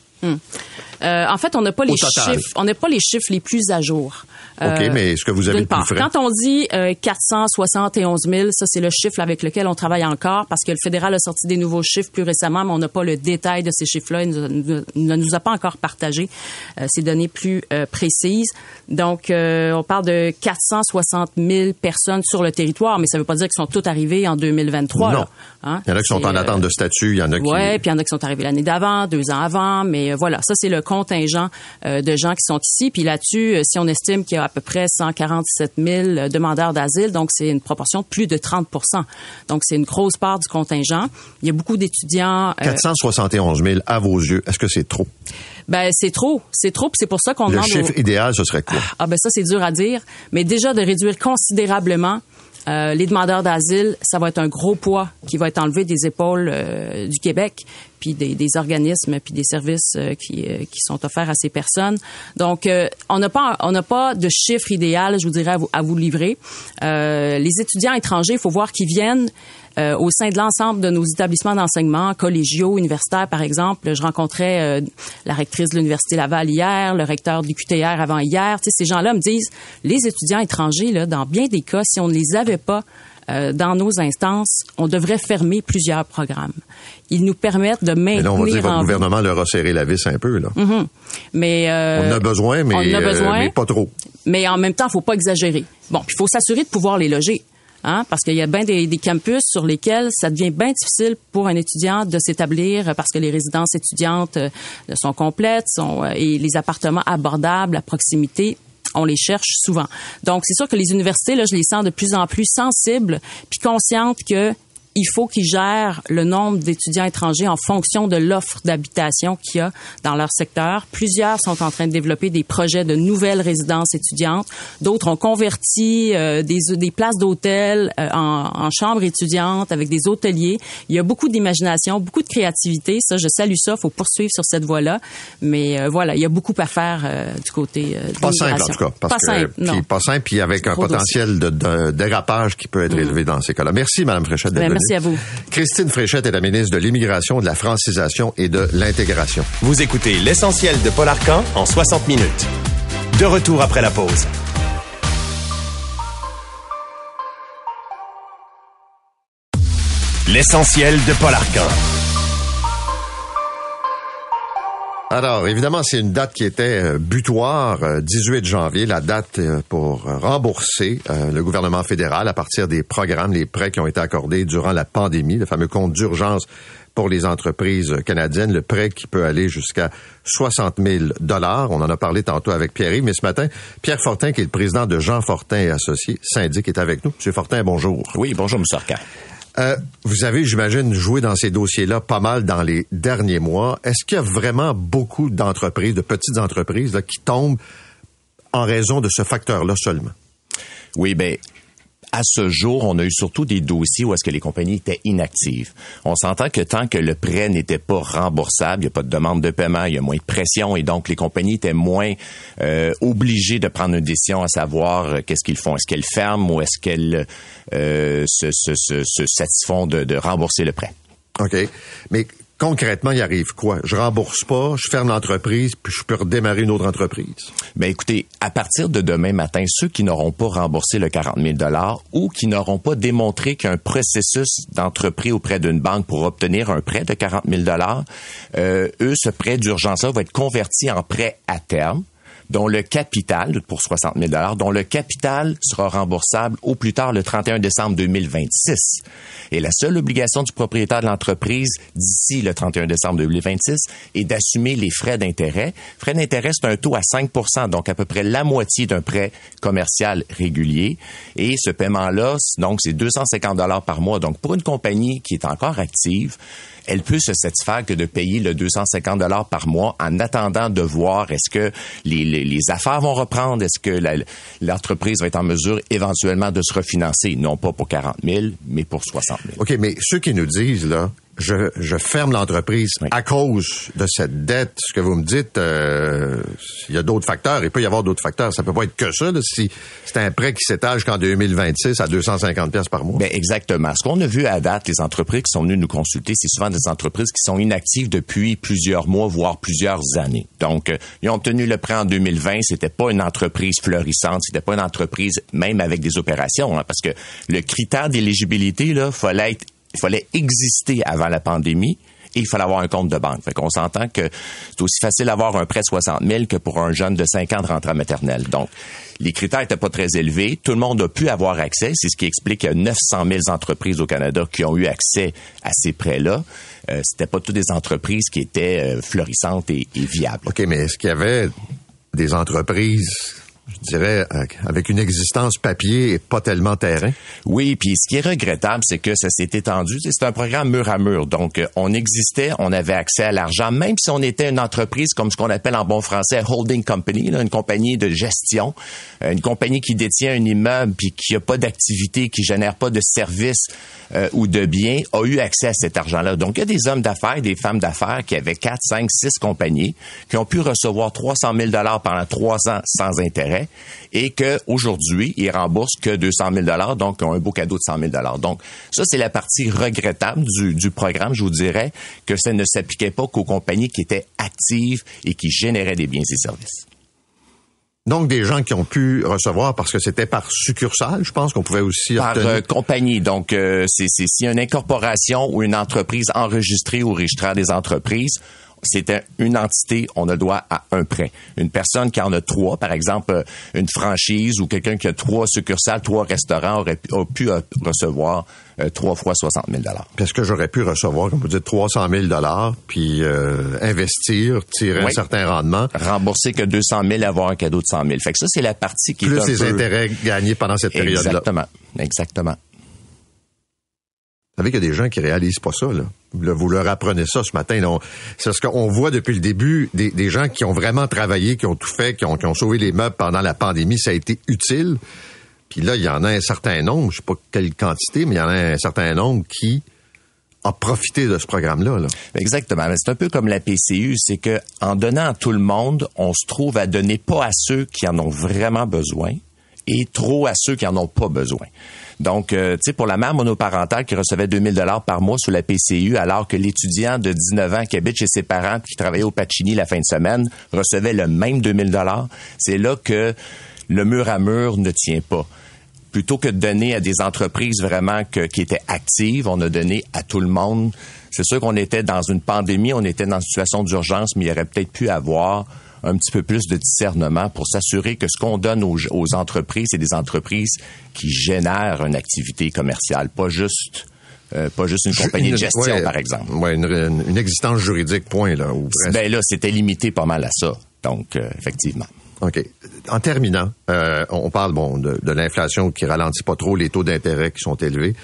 Euh, en fait, on n'a pas les total. chiffres, on n'a pas les chiffres les plus à jour. OK, Euh, mais est-ce que vous avez plus quand on dit euh, 471 000, ça c'est le chiffre avec lequel on travaille encore parce que le fédéral a sorti des nouveaux chiffres plus récemment, mais on n'a pas le détail de ces chiffres-là. Il ne nous- a pas encore partagé euh, ces données plus euh, précises. Donc, euh, on parle de 460 000 personnes sur le territoire, mais ça ne veut pas dire qu'ils sont tous arrivés en 2023. Non. Hein? Il y en a qui sont en euh, attente de statut, il y en a qui... Ouais, puis il y en a qui sont arrivés l'année d'avant, deux ans avant, mais euh, voilà, ça c'est le contingent euh, de gens qui sont ici. Puis là-dessus, euh, si on estime qu'il y a peu près 147 000 euh, demandeurs d'asile, donc c'est une proportion de plus de 30 Donc c'est une grosse part du contingent. Il y a beaucoup d'étudiants. euh, 471 000 à vos yeux, est-ce que c'est trop? ben c'est trop, c'est trop, puis c'est pour ça qu'on Le demande. chiffre aux- idéal, ce serait quoi? ah ben ça c'est dur à dire, mais déjà de réduire considérablement euh, les demandeurs d'asile, ça va être un gros poids qui va être enlevé des épaules euh, du Québec, puis des, des organismes, puis des services euh, qui, euh, qui sont offerts à ces personnes. Donc, euh, on n'a pas on n'a pas de chiffre idéal, je vous dirais, à vous, à vous livrer. Les étudiants étrangers, il faut voir qu'ils viennent euh, au sein de l'ensemble de nos établissements d'enseignement, collégiaux, universitaires, par exemple. Je rencontrais euh, la rectrice de l'Université Laval hier, le recteur du QTR avant hier. Ces gens-là me disent, les étudiants étrangers, là, dans bien des cas, si on ne les avait pas euh, dans nos instances, on devrait fermer plusieurs programmes. Ils nous permettent de Mais maintenir là, on va dire votre gouvernement leur a serré la vis un peu, là. Mais euh, on a besoin, mais, on a euh, besoin. mais pas trop. mais en même temps, faut pas exagérer. Bon, puis il faut s'assurer de pouvoir les loger. Hein, parce qu'il y a bien des, des campus sur lesquels ça devient bien difficile pour un étudiant de s'établir parce que les résidences étudiantes euh, sont complètes sont, euh, et les appartements abordables à proximité on les cherche souvent. Donc, c'est sûr que les universités, là, je les sens de plus en plus sensibles puis conscientes que il faut qu'ils gèrent le nombre d'étudiants étrangers en fonction de l'offre d'habitation qu'il y a dans leur secteur. Plusieurs sont en train de développer des projets de nouvelles résidences étudiantes. D'autres ont converti euh, des, des places d'hôtel euh, en, en chambres étudiantes avec des hôteliers. Il y a beaucoup d'imagination, beaucoup de créativité. Ça, je salue ça. Il faut poursuivre sur cette voie-là. Mais euh, voilà, il y a beaucoup à faire euh, du côté euh, de Pas simple, en tout cas. Parce pas que, simple, puis non. pas simple, puis avec un potentiel de, de dérapage qui peut être élevé dans ces cas-là. Merci, Mme Fréchette. d'être merci à vous. Christine Fréchette est la ministre de l'Immigration, de la Francisation et de l'Intégration. Vous écoutez l'essentiel de Paul Arcan en 60 minutes. De retour après la pause. L'essentiel de Paul Arcan. Alors, évidemment, c'est une date qui était euh, butoir, euh, 18 janvier, la date euh, pour euh, rembourser euh, le gouvernement fédéral à partir des programmes, les prêts qui ont été accordés durant la pandémie, le fameux compte d'urgence pour les entreprises canadiennes, le prêt qui peut aller jusqu'à 60 000 dollars. On en a parlé tantôt avec Pierre, mais ce matin, Pierre Fortin, qui est le président de Jean Fortin et Associés, syndic, est avec nous. Monsieur Fortin, bonjour. Oui, bonjour, M. Arcan. Euh, vous avez, j'imagine, joué dans ces dossiers-là pas mal dans les derniers mois. Est-ce qu'il y a vraiment beaucoup d'entreprises, de petites entreprises, là, qui tombent en raison de ce facteur-là seulement? Oui, ben à ce jour, on a eu surtout des dossiers où est-ce que les compagnies étaient inactives. On s'entend que tant que le prêt n'était pas remboursable, il n'y a pas de demande de paiement, il y a moins de pression et donc les compagnies étaient moins euh, obligées de prendre une décision à savoir euh, qu'est-ce qu'ils font. Est-ce qu'elles ferment ou est-ce qu'elles euh, se, satisfont de, rembourser le prêt? OK. Concrètement, il arrive quoi? Je rembourse pas, je ferme l'entreprise, puis je peux redémarrer une autre entreprise. Ben écoutez, à partir de demain matin, ceux qui n'auront pas remboursé le 40 000 dollars ou qui n'auront pas démontré qu'un processus d'entreprise auprès d'une banque pour obtenir un prêt de 40 000 dollars, euh, eux, ce prêt d'urgence-là va être converti en prêt à terme. Dont le capital, pour 60 000 dont le capital sera remboursable au plus tard le 31 décembre 2026. Et la seule obligation du propriétaire de l'entreprise d'ici le 31 décembre 2026 est d'assumer les frais d'intérêt. Frais d'intérêt, c'est un taux à 5% donc à peu près la moitié d'un prêt commercial régulier. Et ce paiement-là, donc, c'est 250 dollars par mois. Donc, pour une compagnie qui est encore active, elle peut se satisfaire que de payer le 250 dollars par mois en attendant de voir est-ce que les, les, affaires vont reprendre, est-ce que l'entreprise va être en mesure éventuellement de se refinancer, non pas pour 40 000, mais pour 60 000. OK, mais ceux qui nous disent, là, je, je ferme l'entreprise à cause de cette dette. Ce que vous me dites, euh, il y a d'autres facteurs. Il peut y avoir d'autres facteurs. Ça peut pas être que ça. si c'est un prêt qui s'étale jusqu'en 2026 à 250 pièces par mois. Ben exactement. Ce qu'on a vu à date, les entreprises qui sont venues nous consulter, c'est souvent des entreprises qui sont inactives depuis plusieurs mois, voire plusieurs années. Donc, euh, ils ont obtenu le prêt en 2020. C'était pas une entreprise florissante. C'était pas une entreprise même avec des opérations, hein, parce que le critère d'éligibilité là, fallait être il fallait exister avant la pandémie et il fallait avoir un compte de banque. Fait qu'on s'entend que c'est aussi facile d'avoir un prêt de 60 000 que pour un jeune de 5 ans de rentrer à maternelle. Donc, les critères étaient pas très élevés. Tout le monde a pu avoir accès. C'est ce qui explique qu'il y a 900 000 entreprises au Canada qui ont eu accès à ces prêts-là. Euh, C'était pas toutes des entreprises qui étaient euh, florissantes et, et viables. OK, mais est-ce qu'il y avait des entreprises je dirais, euh, avec une existence papier et pas tellement terrain. Oui, puis ce qui est regrettable, c'est que ça s'est étendu. C'est un programme mur à mur. Donc, euh, on existait, on avait accès à l'argent, même si on était une entreprise comme ce qu'on appelle en bon français holding company, une compagnie de gestion, euh, une compagnie qui détient un immeuble puis qui a pas d'activité, qui génère pas de services ou de biens, a eu accès à cet argent-là. Donc, il y a des hommes d'affaires, des femmes d'affaires qui avaient 4, 5, 6 compagnies, qui ont pu recevoir 300 000 dollars pendant trois ans sans intérêt et qu'aujourd'hui, ils remboursent que 200 000 dollars, donc ils ont un beau cadeau de 100 000 dollars. Donc, ça, c'est la partie regrettable du, du programme. Je vous dirais que ça ne s'appliquait pas qu'aux compagnies qui étaient actives et qui généraient des biens et services. Donc des gens qui ont pu recevoir parce que c'était par succursale, je pense qu'on pouvait aussi par euh, compagnie. Donc euh, c'est si une incorporation ou une entreprise enregistrée au registre des entreprises, c'était une entité, on a le droit à un prêt. Une personne qui en a trois, par exemple euh, une franchise ou quelqu'un qui a trois succursales, trois restaurants, aurait pu, a pu euh, recevoir euh, trois fois 60 000 Qu'est-ce que j'aurais pu recevoir, comme vous dites, 300 000 puis investir, tirer un certain rendement. Rembourser que 200 000, avoir un cadeau de 100 000. Fait que ça, c'est la partie qui Plus est un les intérêts gagnés pendant cette période-là. Exactement. Exactement. Vous savez qu'il y a des gens qui réalisent pas ça, là. Vous leur apprenez ça ce matin. C'est ce qu'on voit depuis le début, des, gens qui ont vraiment travaillé, qui ont tout fait, qui ont, sauvé les meubles pendant la pandémie, ça a été utile. Puis là, il y en a un certain nombre, je sais pas quelle quantité, mais il y en a un certain nombre qui a profité de ce programme-là. Là. Exactement. C'est un peu comme la PCU, c'est que en donnant à tout le monde, on se trouve à donner pas à ceux qui en ont vraiment besoin et trop à ceux qui en ont pas besoin. Donc, euh, tu sais, pour la mère monoparentale qui recevait 2000 dollars par mois sous la PCU, alors que l'étudiant de 19 ans qui habite chez ses parents qui travaillait au Pacini la fin de semaine recevait le même 2000 dollars, c'est là que le mur à mur ne tient pas plutôt que de donner à des entreprises vraiment qui étaient actives, on a donné à tout le monde. C'est sûr qu'on était dans une pandémie, on était dans une situation d'urgence, mais il y aurait peut-être pu avoir un petit peu plus de discernement pour s'assurer que ce qu'on donne aux, entreprises, c'est des entreprises qui génèrent une activité commerciale, pas juste euh, pas juste une compagnie de gestion, par exemple. Oui, une, existence juridique, point, là. ben là, c'était limité pas mal à ça. Donc, euh, effectivement. OK. En terminant, euh, on parle bon de, de l'inflation qui ralentit pas trop, les taux d'intérêt qui sont élevés.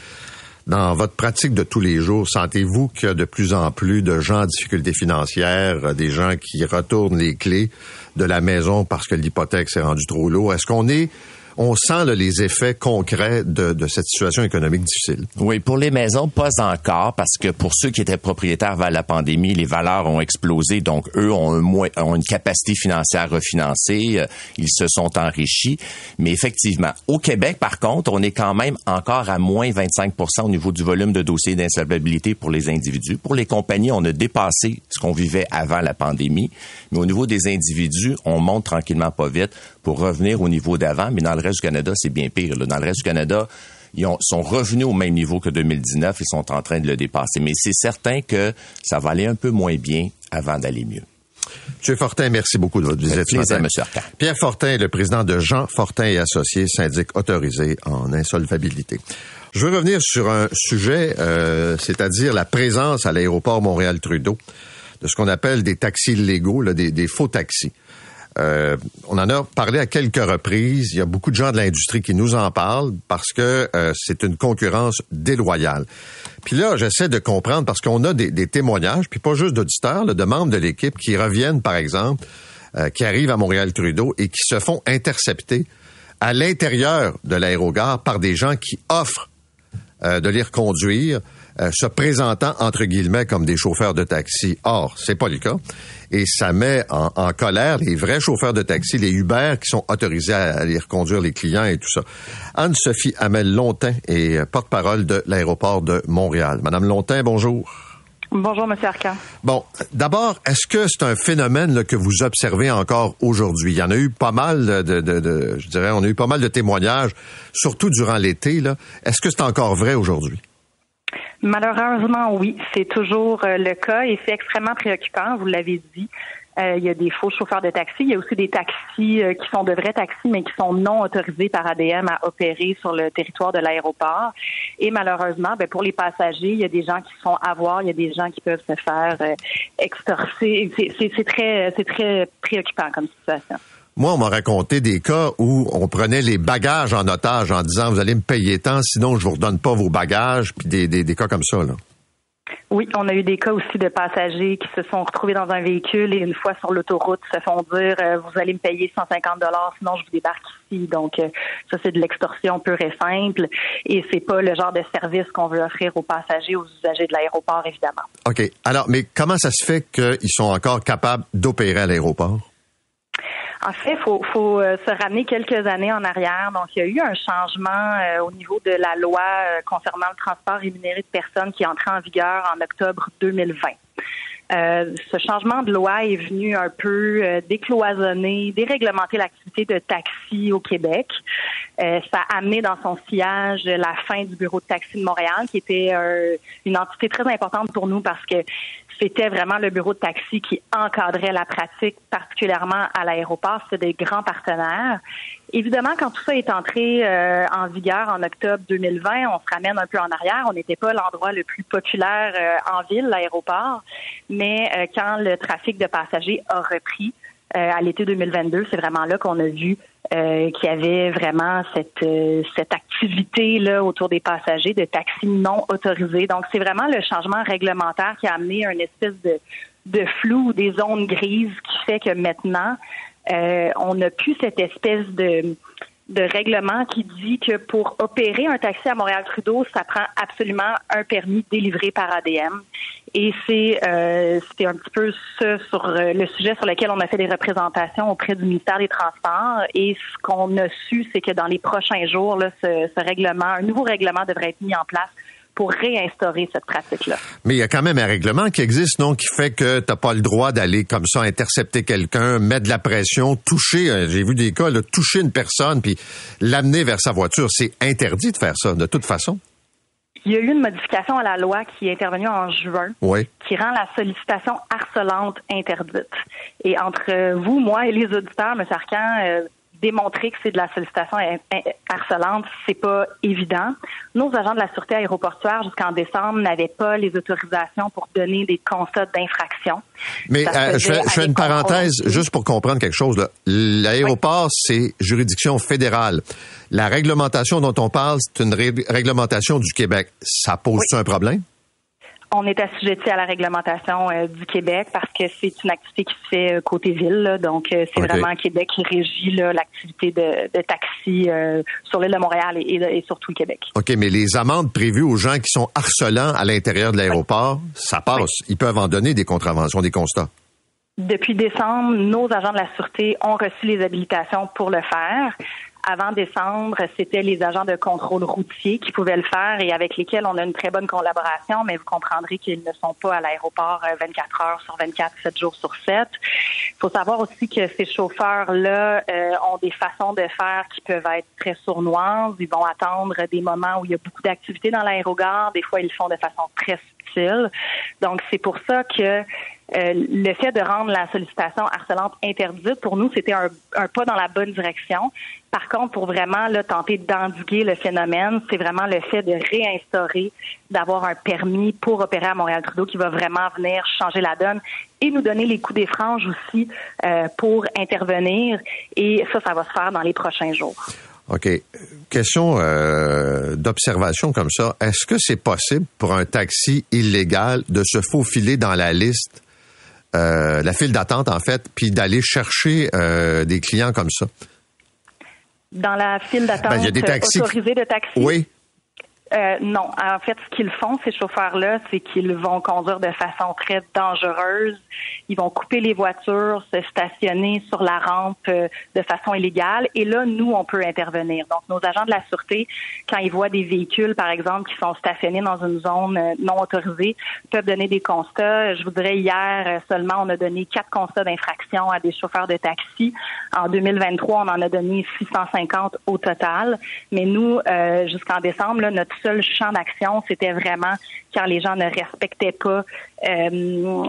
Dans votre pratique de tous les jours, sentez-vous qu'il y a de plus en plus de gens en difficulté financière, euh, des gens qui retournent les clés de la maison parce que l'hypothèque s'est rendue trop lourd? Est-ce qu'on est on sent les effets concrets de, cette situation économique difficile. Oui, pour les maisons, pas encore, parce que pour ceux qui étaient propriétaires vers la pandémie, les valeurs ont explosé, donc eux ont, ont une capacité financière refinancée, euh, ils se sont enrichis. Mais effectivement, au Québec, par contre, on est quand même encore à moins 25% au niveau du volume de dossiers d'insolvabilité pour les individus. Pour les compagnies, on a dépassé ce qu'on vivait avant la pandémie, mais au niveau des individus, on monte tranquillement pas vite pour revenir au niveau d'avant, mais dans reste du Canada, c'est bien pire. Dans le reste du Canada, ils sont revenus au même niveau que 2019 et sont en train de le dépasser. Mais c'est certain que ça va aller un peu moins bien avant d'aller mieux. Monsieur Fortin, merci beaucoup de votre visite ce plaisir, matin. Monsieur. Pierre Fortin est le président de Jean Fortin et Associés, syndic autorisé en insolvabilité. Je veux revenir sur un sujet, euh, c'est-à-dire la présence à l'aéroport Montréal-Trudeau de ce qu'on appelle des taxis illégaux, là, des, des faux taxis. Euh, on en a parlé à quelques reprises. Il y a beaucoup de gens de l'industrie qui nous en parlent parce que euh, c'est une concurrence déloyale. Puis là, j'essaie de comprendre parce qu'on a des, témoignages, puis pas juste d'auditeurs, de membres de l'équipe qui reviennent, par exemple, euh, qui arrivent à Montréal-Trudeau et qui se font intercepter à l'intérieur de l'aérogare par des gens qui offrent de les reconduire, euh, se présentant entre guillemets comme des chauffeurs de taxi. Or, c'est pas le cas. Et ça met en, en, colère les vrais chauffeurs de taxi, les Uber qui sont autorisés à aller reconduire les clients et tout ça. Anne-Sophie Amel Longtin est porte-parole de l'aéroport de Montréal. Madame Longtin, bonjour. Bonjour, M. Arcan. Bon, d'abord, est-ce que c'est un phénomène là, que vous observez encore aujourd'hui? Il y en a eu pas mal de, de, de, je dirais, on a eu pas mal de témoignages, surtout durant l'été. Est-ce que c'est encore vrai aujourd'hui? Malheureusement, oui, c'est toujours euh, le cas et c'est extrêmement préoccupant, vous l'avez dit. Euh, il y a des faux chauffeurs de taxi. Il y a aussi des taxis euh, qui sont de vrais taxis, mais qui sont non autorisés par ADM à opérer sur le territoire de l'aéroport. Et malheureusement, ben, pour les passagers, il y a des gens qui se font avoir, il y a des gens qui peuvent se faire euh. C'est très, c'est très préoccupant comme situation. Moi, on m'a raconté des cas où on prenait les bagages en otage en disant vous allez me payer tant, sinon je vous redonne pas vos bagages, puis des, des, des cas comme ça. Là. Oui, on a eu des cas aussi de passagers qui se sont retrouvés dans un véhicule et une fois sur l'autoroute se font dire euh, vous allez me payer 150 dollars sinon je vous débarque ici. Donc euh, ça c'est de l'extorsion pure et simple et c'est pas le genre de service qu'on veut offrir aux passagers, aux usagers de l'aéroport évidemment. OK. Alors mais comment ça se fait qu'ils sont encore capables d'opérer à l'aéroport? En fait, faut, faut euh, se ramener quelques années en arrière. Donc, il y a eu un changement euh, au niveau de la loi euh, concernant le transport rémunéré de personnes qui est entré en vigueur en octobre 2020. Euh, ce changement de loi est venu un peu euh, décloisonner, déréglementer l'activité de taxi au Québec. Ça a amené dans son sillage la fin du bureau de taxi de Montréal, qui était une entité très importante pour nous parce que c'était vraiment le bureau de taxi qui encadrait la pratique, particulièrement à l'aéroport. C'était des grands partenaires. Évidemment, quand tout ça est entré euh, en vigueur en octobre 2020, on se ramène un peu en arrière. On n'était pas l'endroit le plus populaire euh, en ville, l'aéroport, mais euh, quand le trafic de passagers a repris à l'été 2022, c'est vraiment là qu'on a vu qu'il y avait vraiment cette cette activité là autour des passagers de taxis non autorisés. Donc c'est vraiment le changement réglementaire qui a amené une espèce de de flou, des zones grises qui fait que maintenant euh, on n'a plus cette espèce de, de règlement qui dit que pour opérer un taxi à Montréal-Trudeau, ça prend absolument un permis délivré par ADM. Et c'est euh, c'était un petit peu ça sur euh, le sujet sur lequel on a fait des représentations auprès du ministère des Transports. Et ce qu'on a su, c'est que dans les prochains jours, là, ce, ce règlement, un nouveau règlement devrait être mis en place pour réinstaurer cette pratique-là. Mais il y a quand même un règlement qui existe, non, qui fait que tu n'as pas le droit d'aller comme ça intercepter quelqu'un, mettre de la pression, toucher, euh, j'ai vu des cas, là, toucher une personne puis l'amener vers sa voiture. C'est interdit de faire ça, de toute façon. Il y a eu une modification à la loi qui est intervenue en juin, oui. qui rend la sollicitation harcelante interdite. Et entre vous, moi et les auditeurs, M. Arcan, euh, démontrer que c'est de la sollicitation harcelante, c'est pas évident. Nos agents de la sûreté aéroportuaire jusqu'en décembre n'avaient pas les autorisations pour donner des constats d'infraction. Mais euh, je, fais, je fais une parenthèse juste pour comprendre quelque chose. L'aéroport, oui. c'est juridiction fédérale. La réglementation dont on parle, c'est une ré réglementation du Québec. Ça pose oui. un problème? On est assujetti à la réglementation euh, du Québec parce que c'est une activité qui se fait euh, côté ville. Là, donc, euh, c'est okay. vraiment Québec qui régit l'activité de, de, taxi sur l'île de Montréal et, et, et, surtout le Québec. OK, mais les amendes prévues aux gens qui sont harcelants à l'intérieur de l'aéroport, oui. ça passe. Oui. Ils peuvent en donner des contraventions, des constats. Depuis décembre, nos agents de la Sûreté ont reçu les habilitations pour le faire avant décembre, c'était les agents de contrôle routier qui pouvaient le faire et avec lesquels on a une très bonne collaboration, mais vous comprendrez qu'ils ne sont pas à l'aéroport 24 heures sur 24, 7 jours sur 7. Il faut savoir aussi que ces chauffeurs-là euh, ont des façons de faire qui peuvent être très sournoises. Ils vont attendre des moments où il y a beaucoup d'activité dans l'aérogare. Des fois, ils le font de façon très Donc, c'est pour ça que euh, le fait de rendre la sollicitation harcelante interdite, pour nous, c'était un, pas dans la bonne direction. Par contre, pour vraiment là, tenter d'endiguer le phénomène, c'est vraiment le fait de réinstaurer, d'avoir un permis pour opérer à Montréal-Trudeau qui va vraiment venir changer la donne et nous donner les coups des franges aussi euh, pour intervenir. Et ça, ça va se faire dans les prochains jours. OK. Question euh, d'observation comme ça. Est-ce que c'est possible pour un taxi illégal de se faufiler dans la liste euh, la file d'attente, en fait, puis d'aller chercher euh, des clients comme ça? Dans la file d'attente ben, autorisée de taxi? Oui. Euh, non. En fait, ce qu'ils font, ces chauffeurs-là, c'est qu'ils vont conduire de façon très dangereuse. Ils vont couper les voitures, se stationner sur la rampe euh, de façon illégale. Et là, nous, on peut intervenir. Donc, nos agents de la sûreté, quand ils voient des véhicules, par exemple, qui sont stationnés dans une zone euh, non autorisée, peuvent donner des constats. Je vous dirais, hier seulement, on a donné quatre constats d'infraction à des chauffeurs de taxi. En 2023, on en a donné 650 au total. Mais nous, jusqu'en décembre, là, notre seul champ d'action, c'était vraiment car les gens ne respectaient pas euh,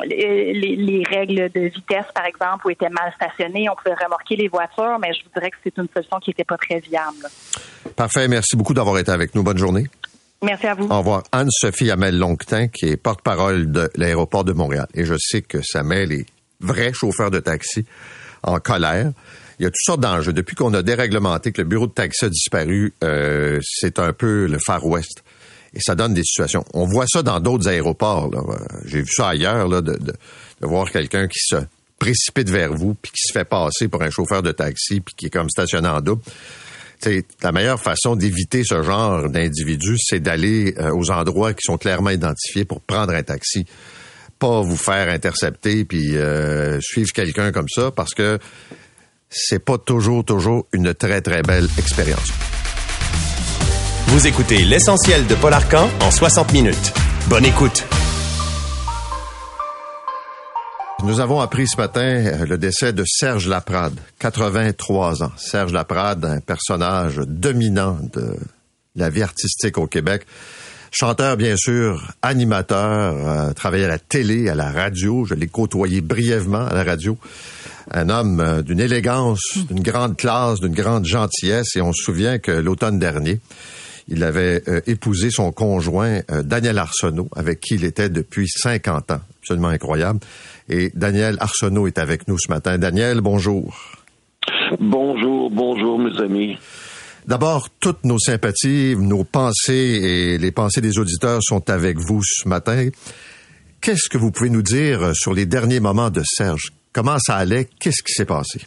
les, règles de vitesse, par exemple, ou étaient mal stationnés. On pouvait remorquer les voitures, mais je vous dirais que c'est une solution qui n'était pas très viable. Parfait. Merci beaucoup d'avoir été avec nous. Bonne journée. Merci à vous. Au revoir. Anne-Sophie Hamel-Longtin, qui est porte-parole de l'aéroport de Montréal. Et je sais que ça met les vrais chauffeurs de taxi en colère. Il y a toutes sortes d'enjeux. Depuis qu'on a déréglementé, que le bureau de taxi a disparu, euh, c'est un peu le Far West. Et ça donne des situations. On voit ça dans d'autres aéroports. J'ai vu ça ailleurs, là, de, de, voir quelqu'un qui se précipite vers vous, puis qui se fait passer pour un chauffeur de taxi, puis qui est comme stationné en double. T'sais, la meilleure façon d'éviter ce genre d'individu, c'est d'aller euh, aux endroits qui sont clairement identifiés pour prendre un taxi. Pas vous faire intercepter puis euh, suivre quelqu'un comme ça, parce que c'est pas toujours, toujours une très, très belle expérience. Vous écoutez l'essentiel de Paul Arcan en 60 minutes. Bonne écoute. Nous avons appris ce matin euh, le décès de Serge Laprade, 83 ans. Serge Laprade, un personnage dominant de la vie artistique au Québec. Chanteur, bien sûr, animateur, euh, travaillait à la télé, à la radio. Je l'ai côtoyé brièvement à la radio un homme euh, d'une élégance, d'une grande classe, d'une grande gentillesse. Et on se souvient que l'automne dernier, il avait euh, épousé son conjoint euh, Daniel Arsenault, avec qui il était depuis 50 ans. Absolument incroyable. Et Daniel Arsenault est avec nous ce matin. Daniel, bonjour. Bonjour, bonjour mes amis. D'abord, toutes nos sympathies, nos pensées et les pensées des auditeurs sont avec vous ce matin. Qu'est-ce que vous pouvez nous dire sur les derniers moments de Serge? Comment ça allait? Qu'est-ce qui s'est passé?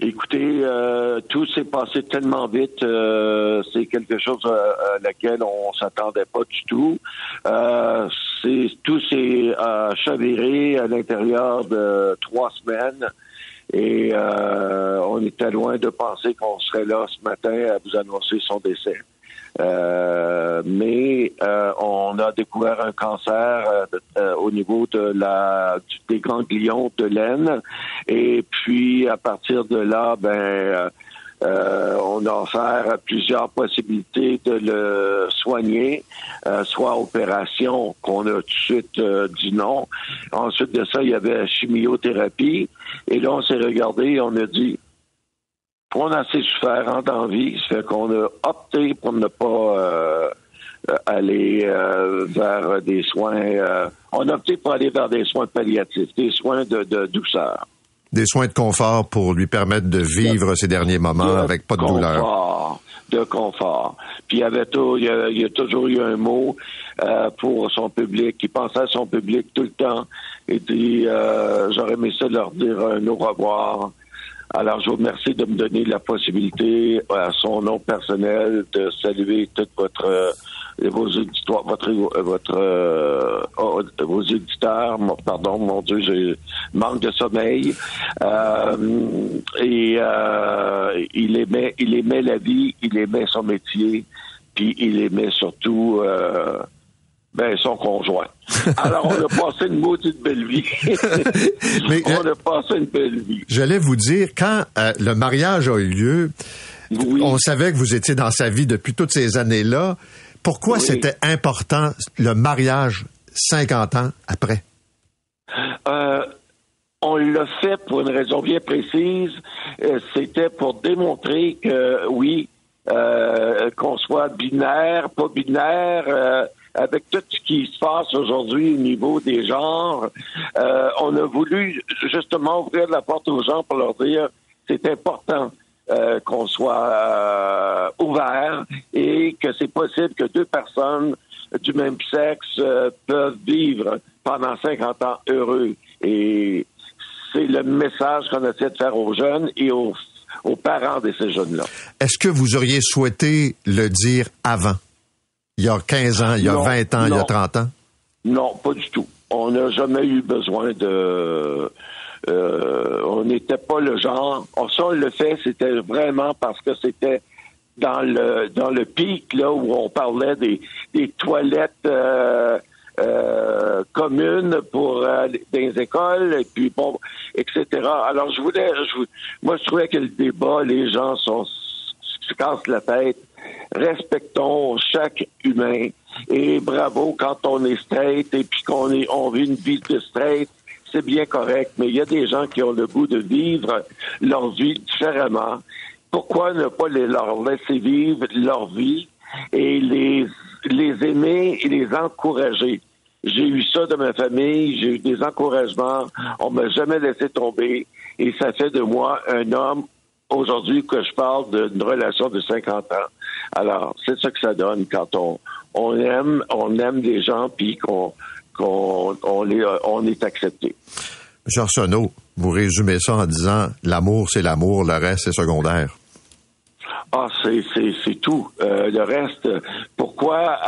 Écoutez, euh, tout s'est passé tellement vite. Euh, c'est quelque chose à, laquelle on s'attendait pas du tout. Euh, c'est tout s'est chaviré à l'intérieur de trois semaines. Et on était loin de penser qu'on serait là ce matin à vous annoncer son décès. Euh, mais euh, on a découvert un cancer euh, au niveau de la des ganglions de l'aine et puis à partir de là ben on a offert plusieurs possibilités de le soigner, soit opération qu'on a tout de suite dit non. Ensuite de ça, il y avait chimiothérapie. Et là, on s'est regardé et on a dit on a assez souffert en envie, ça fait qu'on a opté pour ne pas euh, euh, aller euh, vers des soins. on a opté pour aller vers des soins palliatifs, des soins de, douceur. Des soins de confort pour lui permettre de vivre ces derniers moments avec pas de douleur. De confort. Puis il y avait tout, il y a, toujours eu un mot pour son public. Il pensait à son public tout le temps. Et dit, j'aurais aimé ça leur dire un au revoir. Alors, je vous remercie de me donner la possibilité, à son nom personnel, de saluer toute votre euh, vos auditeurs, votre votre euh, vos éditeurs. Pardon, mon Dieu, j'ai manque de sommeil. Euh, et il aimait, il aimait la vie, il aimait son métier, puis il aimait surtout ben, son conjoint. Alors, on a passé une maudite belle vie. Mais, on a passé une belle vie. J'allais vous dire, quand euh, le mariage a eu lieu, on savait que vous étiez dans sa vie depuis toutes ces années-là, Pourquoi Oui. c'était important le mariage 50 ans après? Euh, on l'a fait pour une raison bien précise. Euh, C'était pour démontrer que oui, euh, qu'on soit binaire, pas binaire, avec tout ce qui se passe aujourd'hui au niveau des genres, euh, on a voulu justement ouvrir la porte aux gens pour leur dire c'est important. euh, qu'on soit euh, ouvert et que c'est possible que deux personnes du même sexe euh, peuvent vivre pendant 50 ans heureux. Et c'est le message qu'on essaie de faire aux jeunes et aux, aux parents de ces jeunes-là. Est-ce que vous auriez souhaité le dire avant? Il y a 15 ans, il y a Non, 20 ans, il y a non. 30 ans? Non, pas du tout. On n'a jamais eu besoin de... euh, on n'était pas le genre. On, ça, on le fait, c'était vraiment parce que c'était dans le dans le pic là où on parlait des, des toilettes euh, euh, communes pour euh, des écoles et puis bon etc. Alors je voulais, je, moi je trouvais que le débat, les gens sont se cassent la tête. Respectons chaque humain et bravo quand on est straight et puis qu'on est on vit une vie de straight, c'est bien correct. Mais il y a des gens qui ont le goût de vivre leur vie différemment. Pourquoi ne pas les leur laisser vivre leur vie et les les aimer et les encourager? J'ai eu ça de ma famille, j'ai eu des encouragements, on m'a jamais laissé tomber et ça fait de moi un homme aujourd'hui que je parle d'une relation de 50 ans. Alors, c'est ça que ça donne quand on, on aime, on aime des gens puis qu'on, qu'on, on, les, on est accepté. M. Arsenault, vous résumez ça en disant l'amour, c'est l'amour, le reste, c'est secondaire. Ah, c'est, c'est, c'est tout. Euh, le reste, pourquoi,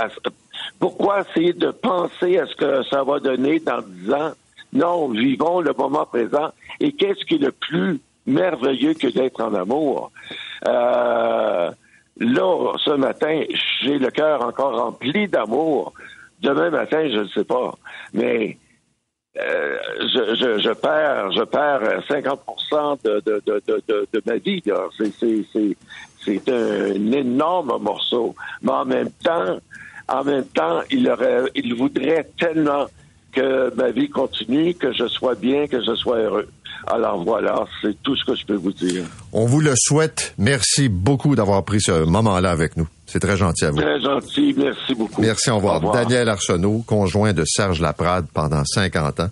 pourquoi essayer de penser à ce que ça va donner dans 10 ans? Non, vivons le moment présent. Et qu'est-ce qui est le plus merveilleux que d'être en amour? Euh, là, ce matin, j'ai le cœur encore rempli d'amour. Demain matin, je ne sais pas. Mais euh, je, je, perds, je perds 50% de, de, de, de, de, ma vie. c'est un énorme morceau. Mais en même temps, en même temps, il aurait, il voudrait tellement que ma vie continue, que je sois bien, que je sois heureux. Alors voilà, c'est tout ce que je peux vous dire. On vous le souhaite. Merci beaucoup d'avoir pris ce moment-là avec nous. C'est très gentil à vous. Très gentil, merci beaucoup. Merci, au revoir. Daniel Arsenault, conjoint de Serge Laprade pendant 50 ans.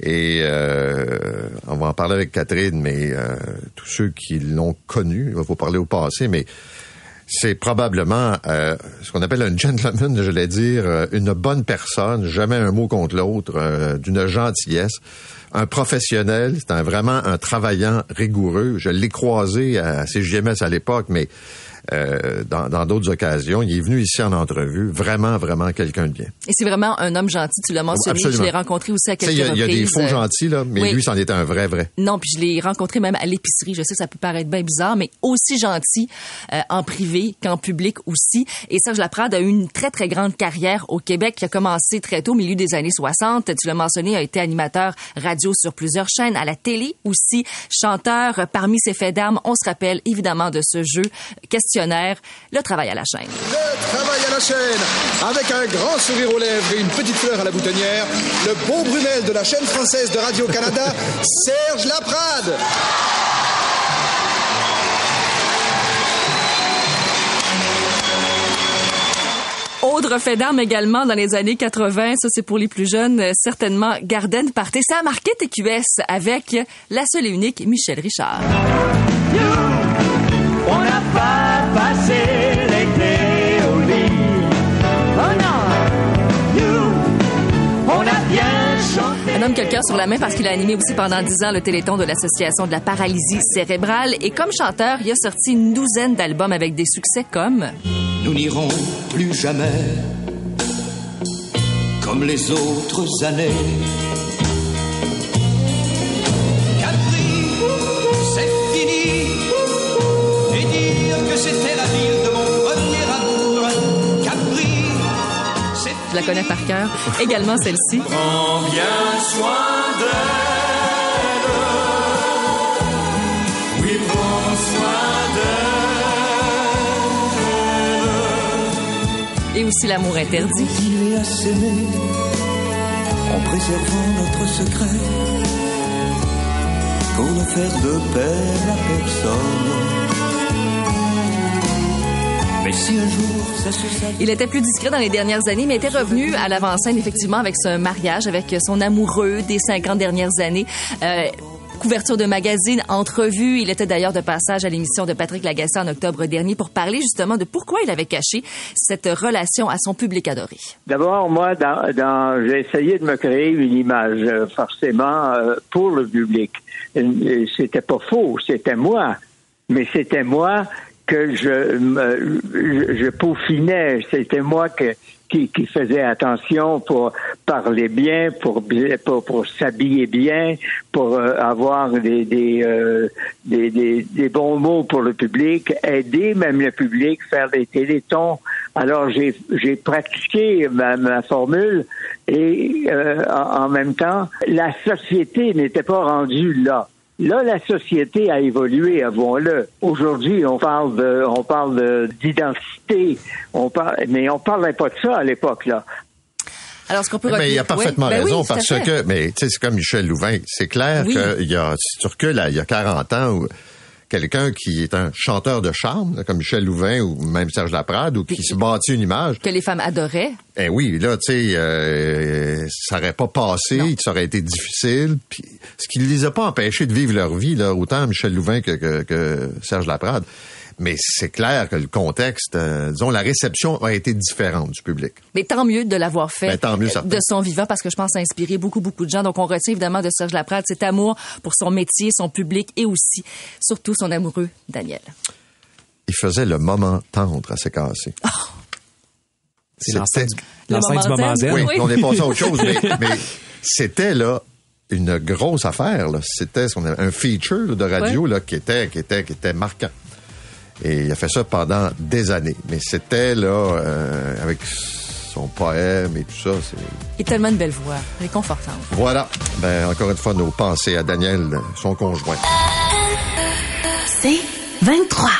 Et euh, on va en parler avec Catherine, mais euh, tous ceux qui l'ont connu, il va vous parler au passé, mais c'est probablement euh, ce qu'on appelle un gentleman, je vais dire, euh, une bonne personne, jamais un mot contre l'autre, euh, d'une gentillesse, un professionnel, c'est un, vraiment un travaillant rigoureux. Je l'ai croisé à CGMS à l'époque, mais euh, dans dans d'autres occasions. Il est venu ici en entrevue. Vraiment, vraiment quelqu'un de bien. Et c'est vraiment un homme gentil, tu l'as mentionné. Absolument. Je l'ai rencontré aussi à quelques a- il y a des reprises. faux gentils, là, mais Oui. lui, c'en était un vrai, vrai. Non, puis je l'ai rencontré même à l'épicerie. Je sais que ça peut paraître bien bizarre, mais aussi gentil euh, en privé qu'en public aussi. Et Serge Laprade a eu une très, très grande carrière au Québec qui a commencé très tôt, au milieu des années 60. Tu l'as mentionné, a été animateur radio sur plusieurs chaînes, à la télé aussi, chanteur. Parmi ses faits d'armes, on se rappelle évidemment de ce jeu le travail à la chaîne. Le travail à la chaîne, avec un grand sourire aux lèvres et une petite fleur à la boutonnière, le beau Brunel de la chaîne française de Radio-Canada, Serge Laprade. Autre fait d'armes également dans les années 80, ça c'est pour les plus jeunes, euh, certainement Garden Party. Ça a marqué TQS avec la seule et unique Michel Richard. Pas passé l'été au lit. Oh non, nous, on a bien chanté. Un homme qui a le cœur sur la main parce qu'il a animé aussi pendant 10 ans le Téléthon de l'Association de la paralysie cérébrale. Et comme chanteur, il a sorti une douzaine d'albums avec des succès comme Nous n'irons plus jamais comme les autres années. C'était la ville de mon premier amour. Capri, Je la connais par cœur. Également celle-ci. Prends bien soin d'elle. Oui, prends soin d'elle. Et aussi l'amour interdit. Continuer à s'aimer en préservant notre secret pour ne faire de peine à personne. Il était plus discret dans les dernières années, mais était revenu à l'avant-scène, effectivement, avec ce mariage, avec son amoureux des 50 dernières années. Euh, couverture de magazine, entrevue. Il était d'ailleurs de passage à l'émission de Patrick Lagacé en octobre dernier pour parler justement de pourquoi il avait caché cette relation à son public adoré. D'abord, moi, dans, dans- j'ai essayé de me créer une image, euh, forcément, euh, pour le public. C'était pas faux, c'était moi. Mais c'était moi que je, me- je, je peaufinais. C'était moi que, qui, qui faisais attention pour parler bien, pour, pour, s'habiller bien, pour euh, avoir des, des, euh, des, des, des bons mots pour le public, aider même le public, faire des télétons. Alors j'ai j'ai pratiqué ma, ma formule et euh, en, en même temps, la société n'était pas rendue là. Là, la société a évolué, avouons-le. Aujourd'hui, on parle de, on parle de- d'identité, on parle, mais on parlait pas de ça à l'époque là. Alors, ce qu'on peut Mais il a parfaitement Oui, ben raison oui, parce que, mais tu sais, c'est comme Michel Louvain. C'est clair Oui. qu'il y a, si tu recules il y a 40 ans, où quelqu'un qui est un chanteur de charme, comme Michel Louvain ou même Serge Laprade, ou qui se bâtit une image, Que les femmes adoraient. eh oui, là, tu sais, euh, ça aurait pas passé, ça aurait été difficile. Puis, ce qui ne les a pas empêchés de vivre leur vie, là, autant Michel Louvain que, que, que Serge Laprade. Mais c'est clair que le contexte, euh, disons, la réception a été différente du public. Mais tant mieux de l'avoir fait Ben, tant mieux, euh, de son vivant parce que je pense que ça a inspiré beaucoup, beaucoup de gens. Donc, on retient évidemment de Serge Laprade cet amour pour son métier, son public et aussi, surtout, son amoureux, Daniel. Il faisait le moment tendre à ses cassés. C'est l'enceinte du- moment moment zen. Oui, Oui. on est passé à autre chose, mais, mais c'était là une grosse affaire. là. C'était un feature de radio là, qui était qui était qui était marquant. Et il a fait ça pendant des années. Mais c'était là euh, avec son poème et tout ça. c'est- Et tellement une belle voix, réconfortante. Voilà. Ben encore une fois nos pensées à Daniel, son conjoint. C'est 23.